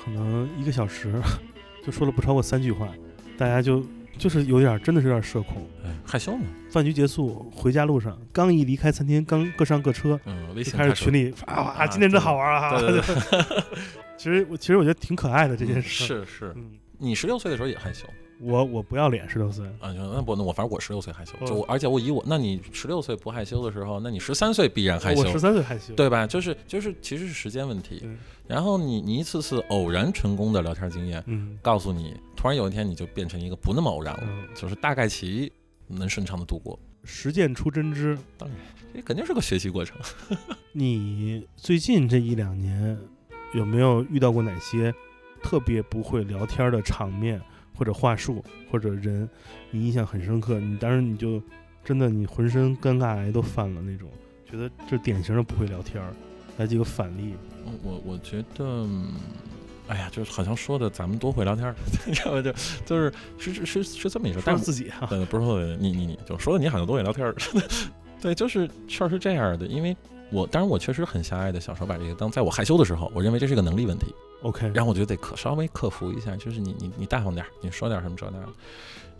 可能一个小时，就说了不超过三句话，大家就就是有点真的是有点社恐。哎，害羞嘛。饭局结束，回家路上刚一离开餐厅，刚各上各车，嗯，微就信开始群里发哇，啊今天真好玩啊！对对对，其实我其实我觉得挺可爱的这件事。，是是。嗯，你十六岁的时候也害羞我我不要脸，十六岁，啊？那不，那我反正我十六岁害羞，哦就我，而且我以我，那你十六岁不害羞的时候，那你十三岁必然害羞我，十三岁害羞。对吧？就是就是，其实是时间问题。然后你你一次次偶然成功的聊天经验，嗯告诉你，突然有一天你就变成一个不那么偶然了，嗯，就是大概其能顺畅的度过。实践出真知。当然，这肯定是个学习过程。你最近这一两年有没有遇到过哪些特别不会聊天的场面或者话术或者人，你印象很深刻？你当时你就真的你浑身尴尬癌都犯了那种，觉得这典型的不会聊天儿。来几个反例，嗯我我觉得，嗯哎呀，就是好像说的咱们多会聊天儿，你知道吧？就就是是是是是这么一说，但是自己啊，对，不是说你你你就说的你好像多会聊天儿，对，就是事儿是这样的，因为我当然我确实很狭隘的小时候把这个当在我害羞的时候，我认为这是个能力问题，OK，然后我觉得得克稍微克服一下，就是你你你大方点儿，你说点儿什么这那的，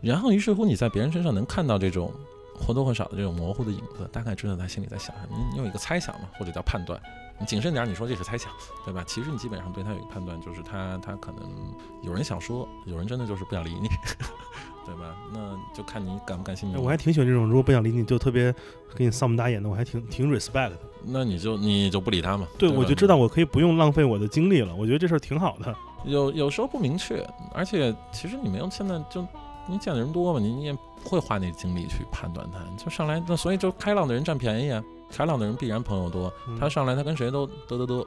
然后于是乎你在别人身上能看到这种或多或少的这种模糊的影子，大概知道他心里在想什么，你你有一个猜想嘛，或者叫判断。你谨慎点儿，你说这是猜想，对吧？其实你基本上对他有一个判断，就是他他可能有人想说，有人真的就是不想理你，对吧？那就看你敢不敢信你。哎我还挺喜欢这种，如果不想理你就特别给你丧不打眼的，我还挺挺 respect 的。那你就你就不理他嘛。对，吧我就知道我可以不用浪费我的精力了。我觉得这事儿挺好的。有有时候不明确，而且其实你没有现在就你见的人多嘛，你你也不会花那精力去判断他，就上来那所以就开朗的人占便宜啊，开朗的人必然朋友多，嗯他上来他跟谁都嘚嘚嘚，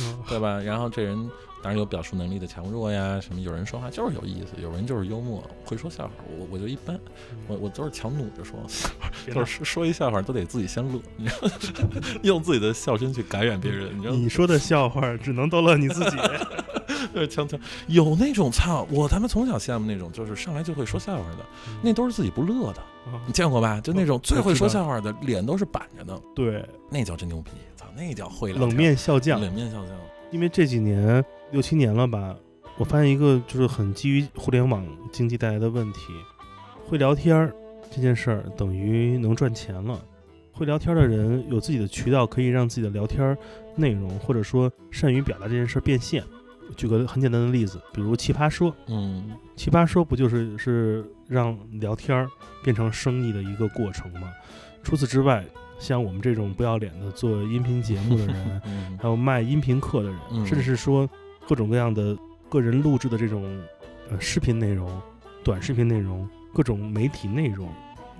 嗯 对吧？然后这人当然有表述能力的强弱呀，什么有人说话就是有意思，有人就是幽默，会说笑话，我我就一般，我我都是强弩着说，就是说一笑话都得自己先乐，你知道，用自己的笑声去感染别人，你知道？你说的笑话只能逗乐你自己。就是锵锵，有那种操，我他妈从小羡慕那种，就是上来就会说笑话的，那都是自己不乐的，啊你见过吧？就那种最会说笑话的，脸都是板着的，对那叫真牛逼，操，那叫会聊冷面笑匠，冷面笑匠，因为这几年六七年了吧，我发现一个就是很基于互联网经济带来的问题，会聊天儿这件事儿等于能赚钱了。会聊天儿的人有自己的渠道，可以让自己的聊天儿内容或者说善于表达这件事儿变现。举个很简单的例子，比如奇葩说，嗯奇葩说不就是是让聊天儿变成生意的一个过程吗？除此之外，像我们这种不要脸的做音频节目的人，嗯还有卖音频课的人，嗯甚至是说各种各样的个人录制的这种呃视频内容、短视频内容、各种媒体内容，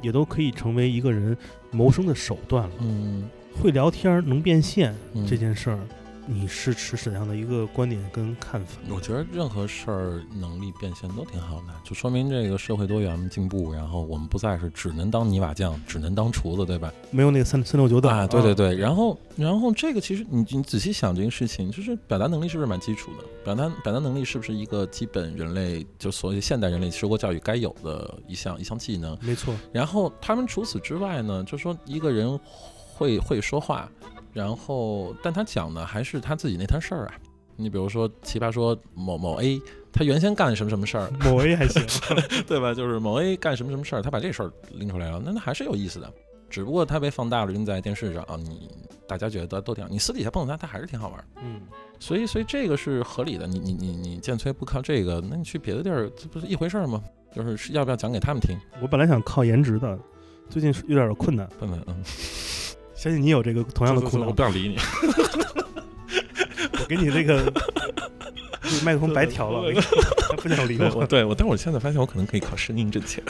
也都可以成为一个人谋生的手段了。嗯，会聊天儿能变现嗯这件事儿，你是持怎样的一个观点跟看法？我觉得任何事儿能力变现都挺好的，就说明这个社会多元进步，然后我们不再是只能当泥瓦匠，只能当厨子，对吧？没有那个三三六九等啊，对对对，然后然后这个其实你你仔细想这个事情，就是表达能力是不是蛮基础的？表达表达能力是不是一个基本人类就所谓现代人类受过教育该有的一项一项技能？没错，然后他们除此之外呢，就说一个人会会说话，然后但他讲的还是他自己那摊事儿啊。你比如说奇葩说某某 A，他原先干什么什么事儿，某 A 还行，对吧？就是某 A 干什么什么事儿，他把这事儿拎出来了，那那还是有意思的。只不过他被放大了，扔在电视上啊，你大家觉得都挺好，你私底下碰到他，他还是挺好玩儿。嗯，所以，所以这个是合理的。你你你你建崔不靠这个，那你去别的地儿，这不是一回事儿吗？就是是要不要讲给他们听？我本来想靠颜值的，最近是有点困难。不能，嗯，相信你有这个同样的苦恼。我不想理你。我给你这个麦克风白调了，他不想理我。对我，但我现在发现我可能可以靠声音挣钱。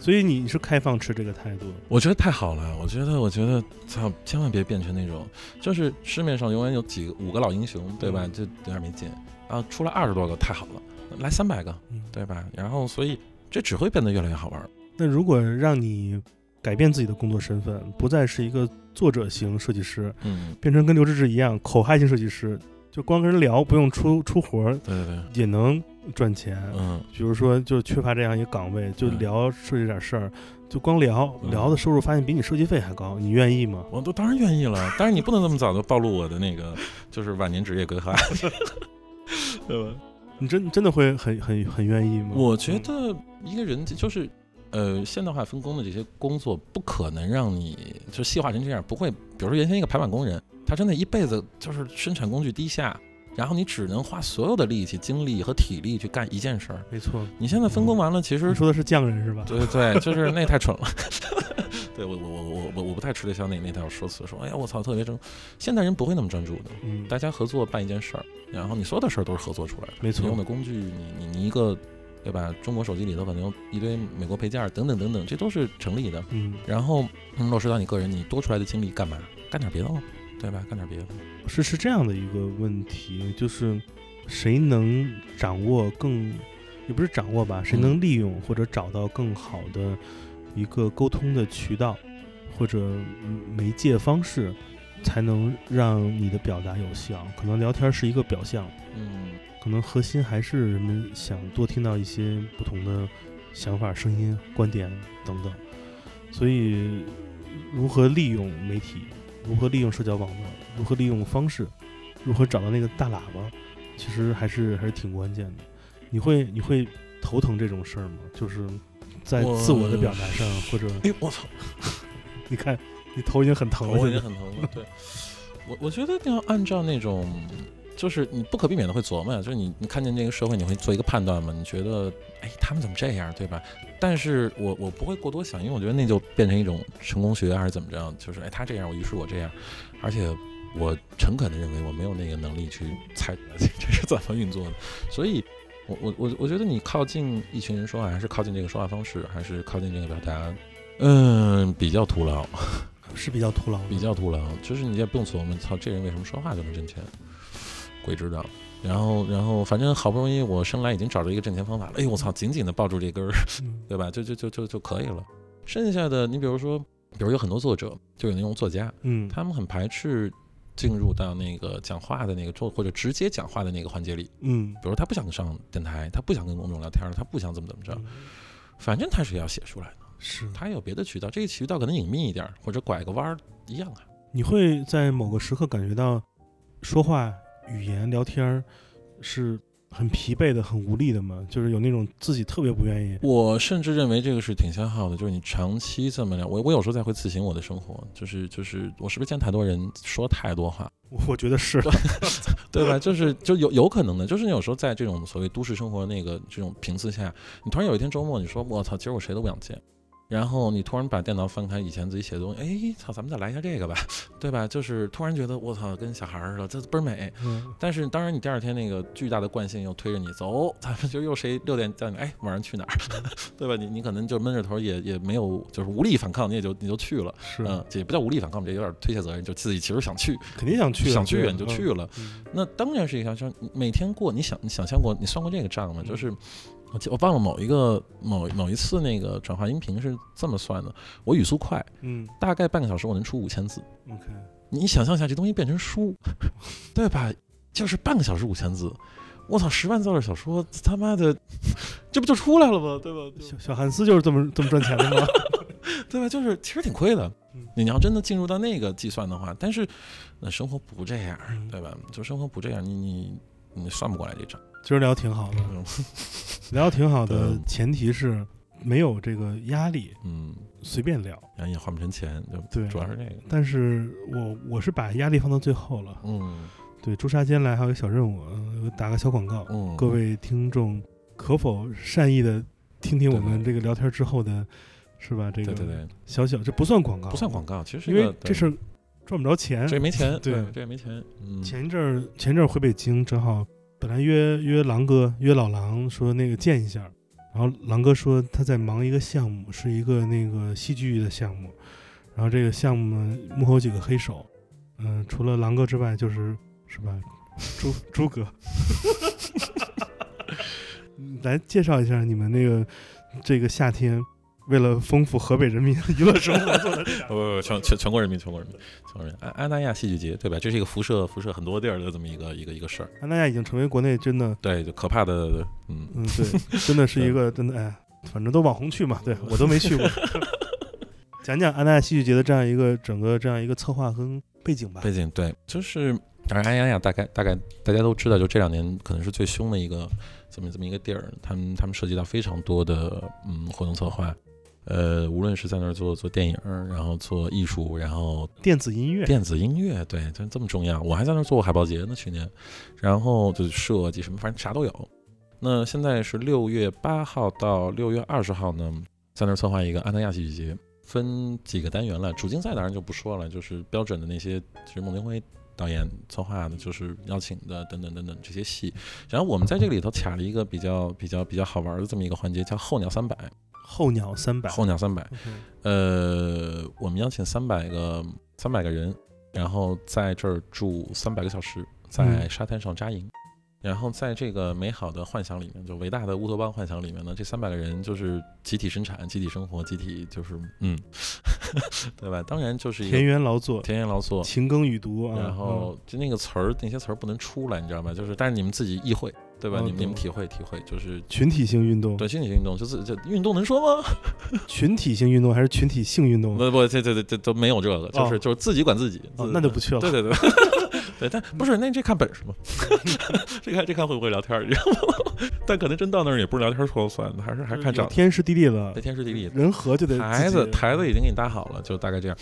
所以你是开放持这个态度？我觉得太好了。我觉得，我觉得，操，千万别变成那种，就是市面上永远有几个五个老英雄，对吧？就有点没劲。然后出了二十多个，太好了，来三百个，对吧？然后，所以这只会变得越来越好玩。那如果让你改变自己的工作身份，不再是一个作者型设计师，嗯，变成跟刘志志一样口嗨型设计师，就光跟人聊，不用出出活儿，对对对，也能赚钱。嗯，比如说，就缺乏这样一个岗位，就聊设计点事儿，就光聊聊的收入，发现比你设计费还高，你愿意吗？我都当然愿意了，但是你不能这么早就暴露我的那个就是晚年职业规划，对吧？你真真的会很很很愿意吗？我觉得一个人就是。呃，现代化分工的这些工作不可能让你就细化成这样，不会。比如说原先一个排版工人，他真的一辈子就是生产工具低下，然后你只能花所有的力气、精力和体力去干一件事儿。没错，你现在分工完了，其实你说的是匠人是吧？对对，就是那太蠢了。对我我我我我我不太吃得消那那套说辞，说哎呀我操特别正。现代人不会那么专注的，嗯，大家合作办一件事儿，然后你所有的事儿都是合作出来的。没错，用的工具，你你你一个。对吧？中国手机里头可能有一堆美国配件等等等等，这都是成立的。嗯，然后落实到你个人，你多出来的精力干嘛？干点别的喽，对吧？干点别的。是是这样的一个问题，就是谁能掌握更，也不是掌握吧？谁能利用或者找到更好的一个沟通的渠道或者媒介方式，才能让你的表达有效？可能聊天是一个表象。嗯。可能核心还是人们想多听到一些不同的想法、声音、观点等等，所以如何利用媒体，如何利用社交网络，如何利用方式，如何找到那个大喇叭，其实还是还是挺关键的。你会你会头疼这种事儿吗？就是在自我的表达上，或者哎我操，你看你头已经很疼了，我已经很疼了。对，我我觉得要按照那种。就是你不可避免的会琢磨呀，就是你你看见这个社会，你会做一个判断嘛？你觉得，哎，他们怎么这样，对吧？但是我我不会过多想，因为我觉得那就变成一种成功学还是怎么着？就是哎，他这样，我于是我这样，而且我诚恳的认为我没有那个能力去猜 这是怎么运作的。所以，我我我我觉得你靠近一群人说话，还是靠近这个说话方式，还是靠近这个表达，嗯，比较徒劳，是比较徒劳，比较徒劳。就是你也不用琢磨，操，这人为什么说话就能挣钱？鬼知道，然后，然后，反正好不容易我生来已经找着一个挣钱方法了。哎呦，我操，紧紧的抱住这根儿，对吧？就就就就就可以了。剩下的，你比如说，比如有很多作者，就有那种作家，嗯，他们很排斥进入到那个讲话的那个做或者直接讲话的那个环节里，嗯，比如他不想上电台，他不想跟公众聊天，他不想怎么怎么着，反正他是要写出来的，是他有别的渠道，这个渠道可能隐秘一点，或者拐个弯儿一样啊。你会在某个时刻感觉到说话。语言聊天儿是很疲惫的、很无力的吗？就是有那种自己特别不愿意。我甚至认为这个是挺消耗的，就是你长期这么聊，我我有时候在会自省我的生活，就是就是我是不是见太多人说太多话？我觉得是，对吧？就是就有有可能的，就是你有时候在这种所谓都市生活那个这种频次下，你突然有一天周末，你说我操，今儿我谁都不想见。然后你突然把电脑翻开，以前自己写的东西，哎，操，咱们再来一下这个吧，对吧？就是突然觉得我操，跟小孩似的，这倍儿美。嗯。但是当然，你第二天那个巨大的惯性又推着你走，咱们就又谁六点叫你，哎，晚上去哪儿，对吧？你你可能就闷着头，也也没有，就是无力反抗，你也就你就去了。是。嗯，也不叫无力反抗，这有点推卸责任，就自己其实想去，肯定想去，想去你就去了。那当然是一个像每天过，你想你想象过，你算过这个账吗？就是。我我忘了某一个某某一次那个转化音频是这么算的，我语速快，嗯，大概半个小时我能出五千字。OK，你想象一下这东西变成书，对吧？就是半个小时五千字，我操，十万字的小说，他妈的，这不就出来了吗？对吧？小小汉斯就是这么这么赚钱的吗？对吧？就是其实挺亏的，你要真的进入到那个计算的话，但是那生活不这样，嗯对吧？就生活不这样，你你你算不过来这账。今儿聊挺好的，嗯 聊挺好的前提是没有这个压力，嗯，随便聊。然后也换不成钱，就对主要是这个。但是我我是把压力放到最后了。嗯对，朱砂间来还有个小任务，呃打个小广告，嗯，各位听众可否善意的听听我们这个聊天之后的，是吧？这个对对对，小小这不算广告，不算广告，其实因为这事儿赚不着钱这。也没钱，对这也没钱。嗯，前一阵儿前一阵儿回北京，正好本来约约狼哥约老狼说那个见一下，然后狼哥说他在忙一个项目，是一个那个戏剧的项目，然后这个项目呢幕后几个黑手，嗯、除了狼哥之外就是是吧，朱朱哥，来介绍一下你们那个这个夏天。为了丰富河北人民娱乐生活做的这不不不，全全全国人民，全国人民，全国人民，安安那亚戏剧节，对吧？这是一个辐射辐射很多地儿的这么一个一个一个事儿。安那亚已经成为国内真的对，就可怕的，嗯，嗯，对，真的是一个 真的，哎，反正都网红去嘛，对 我都没去过。讲讲安那亚戏剧节的这样一个整个这样一个策划跟背景吧。背景对，就是，当然安那亚大概大概大家都知道，就这两年可能是最凶的一个这么这么一个地儿，他们他们涉及到非常多的嗯活动策划，呃，无论是在那儿做做电影，然后做艺术，然后电子音乐，电子音乐，对，这这么重要。我还在那儿做过海报节呢，去年，然后就是设计什么，反正啥都有。那现在是六月八号到六月二十号呢，在那儿策划一个安那亚戏剧节，分几个单元了。主竞赛当然就不说了，就是标准的那些，其实孟京辉导演策划的，就是邀请的等等等等这些戏。然后我们在这个里头卡了一个比较比较比较好玩的这么一个环节，叫候鸟三百。候鸟三百，候鸟三百呃，我们邀请三百个三百个人，然后在这儿住三百个小时，在嗯沙滩上扎营。然后在这个美好的幻想里面，就伟大的乌托邦幻想里面呢，这三百个人就是集体生产、集体生活、集体就是嗯，对吧？当然就是田园劳作，田园劳作，勤耕雨读啊。然后就那个词儿，那些词儿不能出来，你知道吧？就是但是你们自己意会，对吧？哦你们你们体会体会，就是嗯群体性运动，对群体性运动，就是这运动能说吗？群体性运动还是群体性运动？不不，这这这这都没有这个，就是、哦就是自己管自己。哦，那就不去了。对对对 对，但 不是那这看本事嘛，这看这看会不会聊天儿，你知道吗？但可能真到那儿也不是聊天说了算，还是还是看长有天时地利了对，天时地利。人和就得台子台子已经给你搭好了，就大概这样。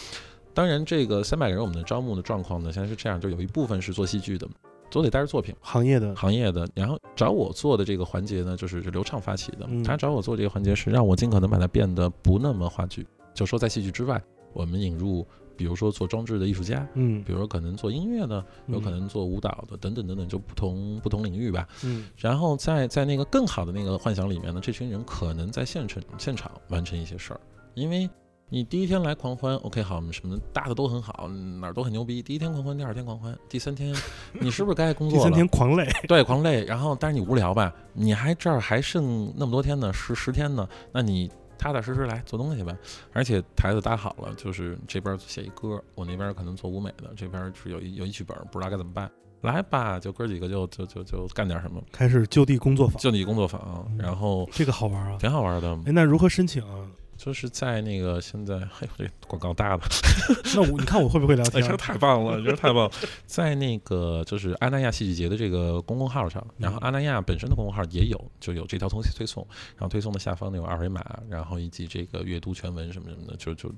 当然，这个三百个人我们的招募的状况呢，现在是这样，就有一部分是做戏剧的，都得带着作品。行业的行业的，然后找我做的这个环节呢，就是是刘畅发起的。嗯他找我做这个环节是让我尽可能把它变得不那么话剧，就说在戏剧之外，我们引入，比如说做装置的艺术家，嗯比如说可能做音乐的，有可嗯能做舞蹈的，等等等等，就不同不同领域吧。嗯然后在在那个更好的那个幻想里面呢，这群人可能在现场现场完成一些事儿，因为。你第一天来狂欢，OK 好，我们什么搭的都很好，哪儿都很牛逼。第一天狂欢，第二天狂欢，第三天，你是不是该工作了？第三天狂累，对，狂累。然后，但是你无聊吧？你还这儿还剩那么多天呢，十十天呢，那你踏踏实实来做东西吧。而且台子搭好了，就是这边写一歌，我那边可能做舞美的，这边是有一有一剧本，不知道该怎么办。来吧，就哥几个就就就就干点什么，开始就地工作坊，就地工作坊，嗯然后这个好玩啊！挺好玩的，哎，那如何申请啊？就是在那个现在，嘿，这广告大了，那我你看我会不会聊哎，天这？太棒了，这太棒了！在那个就是阿那亚戏剧节的这个公众号上，然后阿那亚本身的公众号也有，就有这条东西推送，然后推送的下方那有二维码，然后以及这个阅读全文什么什么的，就就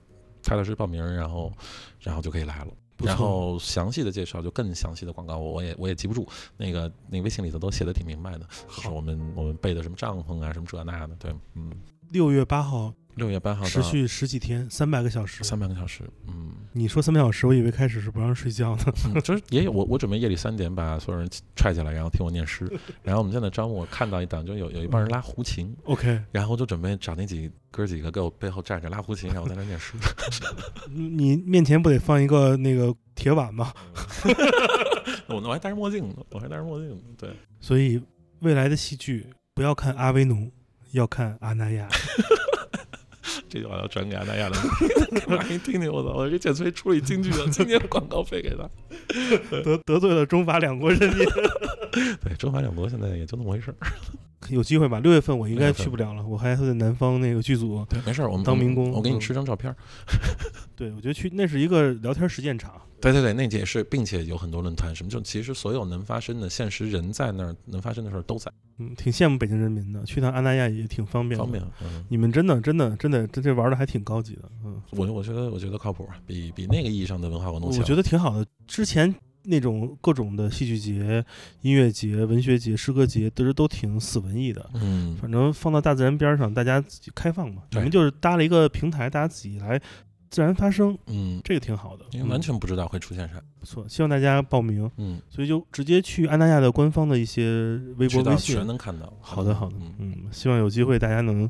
踏踏实实报名，然后然后就可以来了。然后详细的介绍就更详细的广告，我我也我也记不住，那个那个微信里头都写的挺明白的，就是我们我们备的什么帐篷啊，什么这那的，对，嗯，六月八号六月八号持续十几天，三百个小时。三百个小时，嗯。你说三百小时，我以为开始是不让睡觉呢。嗯，就是也有我，我准备夜里三点把所有人踹起来，然后听我念诗。然后我们现在招募，我看到一档，就有有一帮人拉胡琴，OK，然后就准备找那几哥几个给我背后站着拉胡琴，然后我在那念诗。你面前不得放一个那个铁碗吗？我我还戴着墨镜呢，我还戴着墨镜呢。对，所以未来的戏剧不要看阿维农，要看阿那亚。这句话要转给安那亚的，给 马云听听。我操，我给简崔出了一京剧的，今天广告费给他。得得罪了中法两国人民。对，中法两国现在也就那么回事儿。有机会吧。六月份我应该去不了了，我还在南方那个剧组。对，没事儿，我们当民工我给你嗯吃张照片儿。对，我觉得去那是一个聊天实践场。对对对，那也是，并且有很多论坛，什么就其实所有能发生的现实人在那儿能发生的事儿都在，嗯，挺羡慕北京人民的，去趟安那亚也挺方便的。方便。嗯，你们真的真的真的这这玩的还挺高级的，嗯，我我觉得我觉得靠谱，比比那个意义上的文化活动强。我觉得挺好的。之前那种各种的戏剧节、音乐节、文学节、诗歌节，都是都挺死文艺的。嗯，反正放到大自然边上，大家自己开放嘛。你对们就是搭了一个平台，大家自己来自然发声，嗯，这个挺好的，因为完嗯全不知道会出现啥。不错。希望大家报名，嗯，所以就直接去安那亚的官方的一些微博、微信全。能看到。好的，好的，嗯，嗯，希望有机会大家能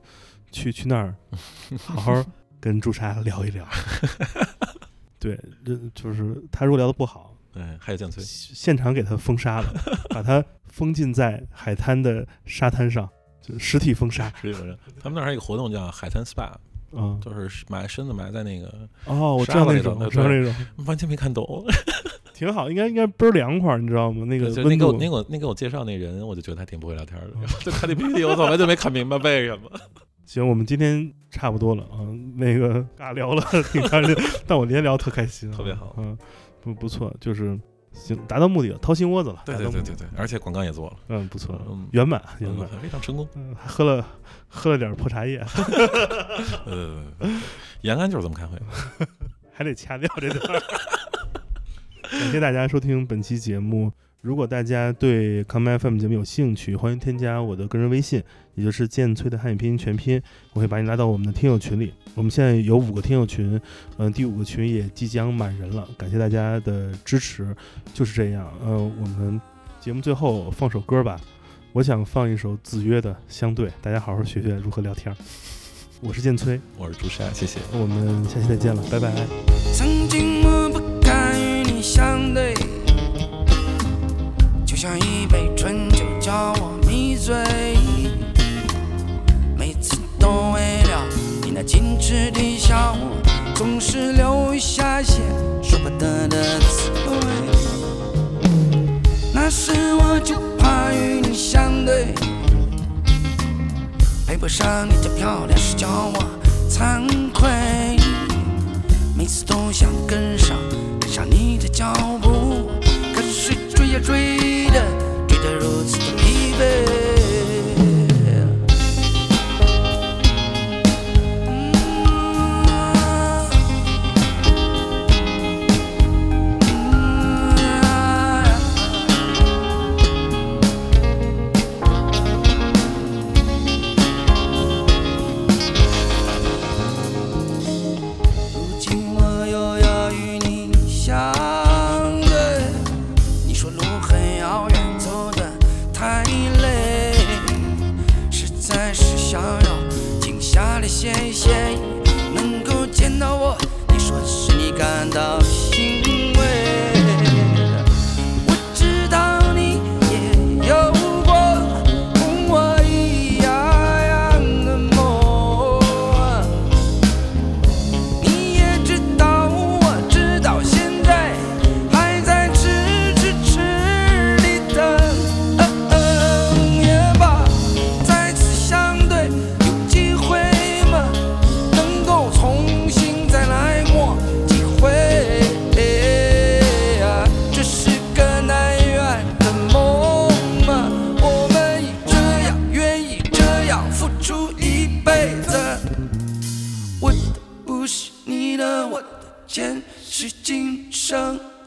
去去那儿，好好跟朱砂聊一聊。对，这就是他如果聊的不好，对，还有建崔，现场给他封杀了，把他封禁在海滩的沙滩上，就实体封杀。是有人，他们那儿还有一个活动叫海滩 SPA，嗯，就是埋身子埋在那个，哦，我知道那种，我知道那种，完全没看懂。挺好，应该应该倍儿凉快儿，你知道吗？那个就那温度给我那给我那给我介绍那人，我就觉得他挺不会聊天的。就看那 PPT，我怎么就没看明白为什么。行，我们今天差不多了啊，那个尬聊了挺长时间，但我今天聊特开心啊，特别好嗯，不不错，就是行，达到目的了，掏心窝子了，对对对对对，而且广告也做了，嗯，不错嗯，圆满圆满，非常成功。嗯，还喝了喝了点破茶叶，呃，延安就是这么开会。还得掐掉这段儿。感谢大家收听本期节目。如果大家对 Come FM 节目有兴趣，欢迎添加我的个人微信，也就是剑崔的汉语拼音全拼，我会把你拉到我们的听友群里。我们现在有五个听友群，嗯、第五个群也即将满人了，感谢大家的支持。就是这样，嗯、我们节目最后放首歌吧，我想放一首子曰的《相对》，大家好好学学如何聊天儿。我是剑崔，我是朱砂，谢谢。我们下期再见了，拜拜。曾经我不敢与你相对，就像一杯醇酒叫我迷醉，配不上你的漂亮是叫我惭愧，每次都想跟上跟上你的脚步，可是追呀追的追得如此的疲惫。今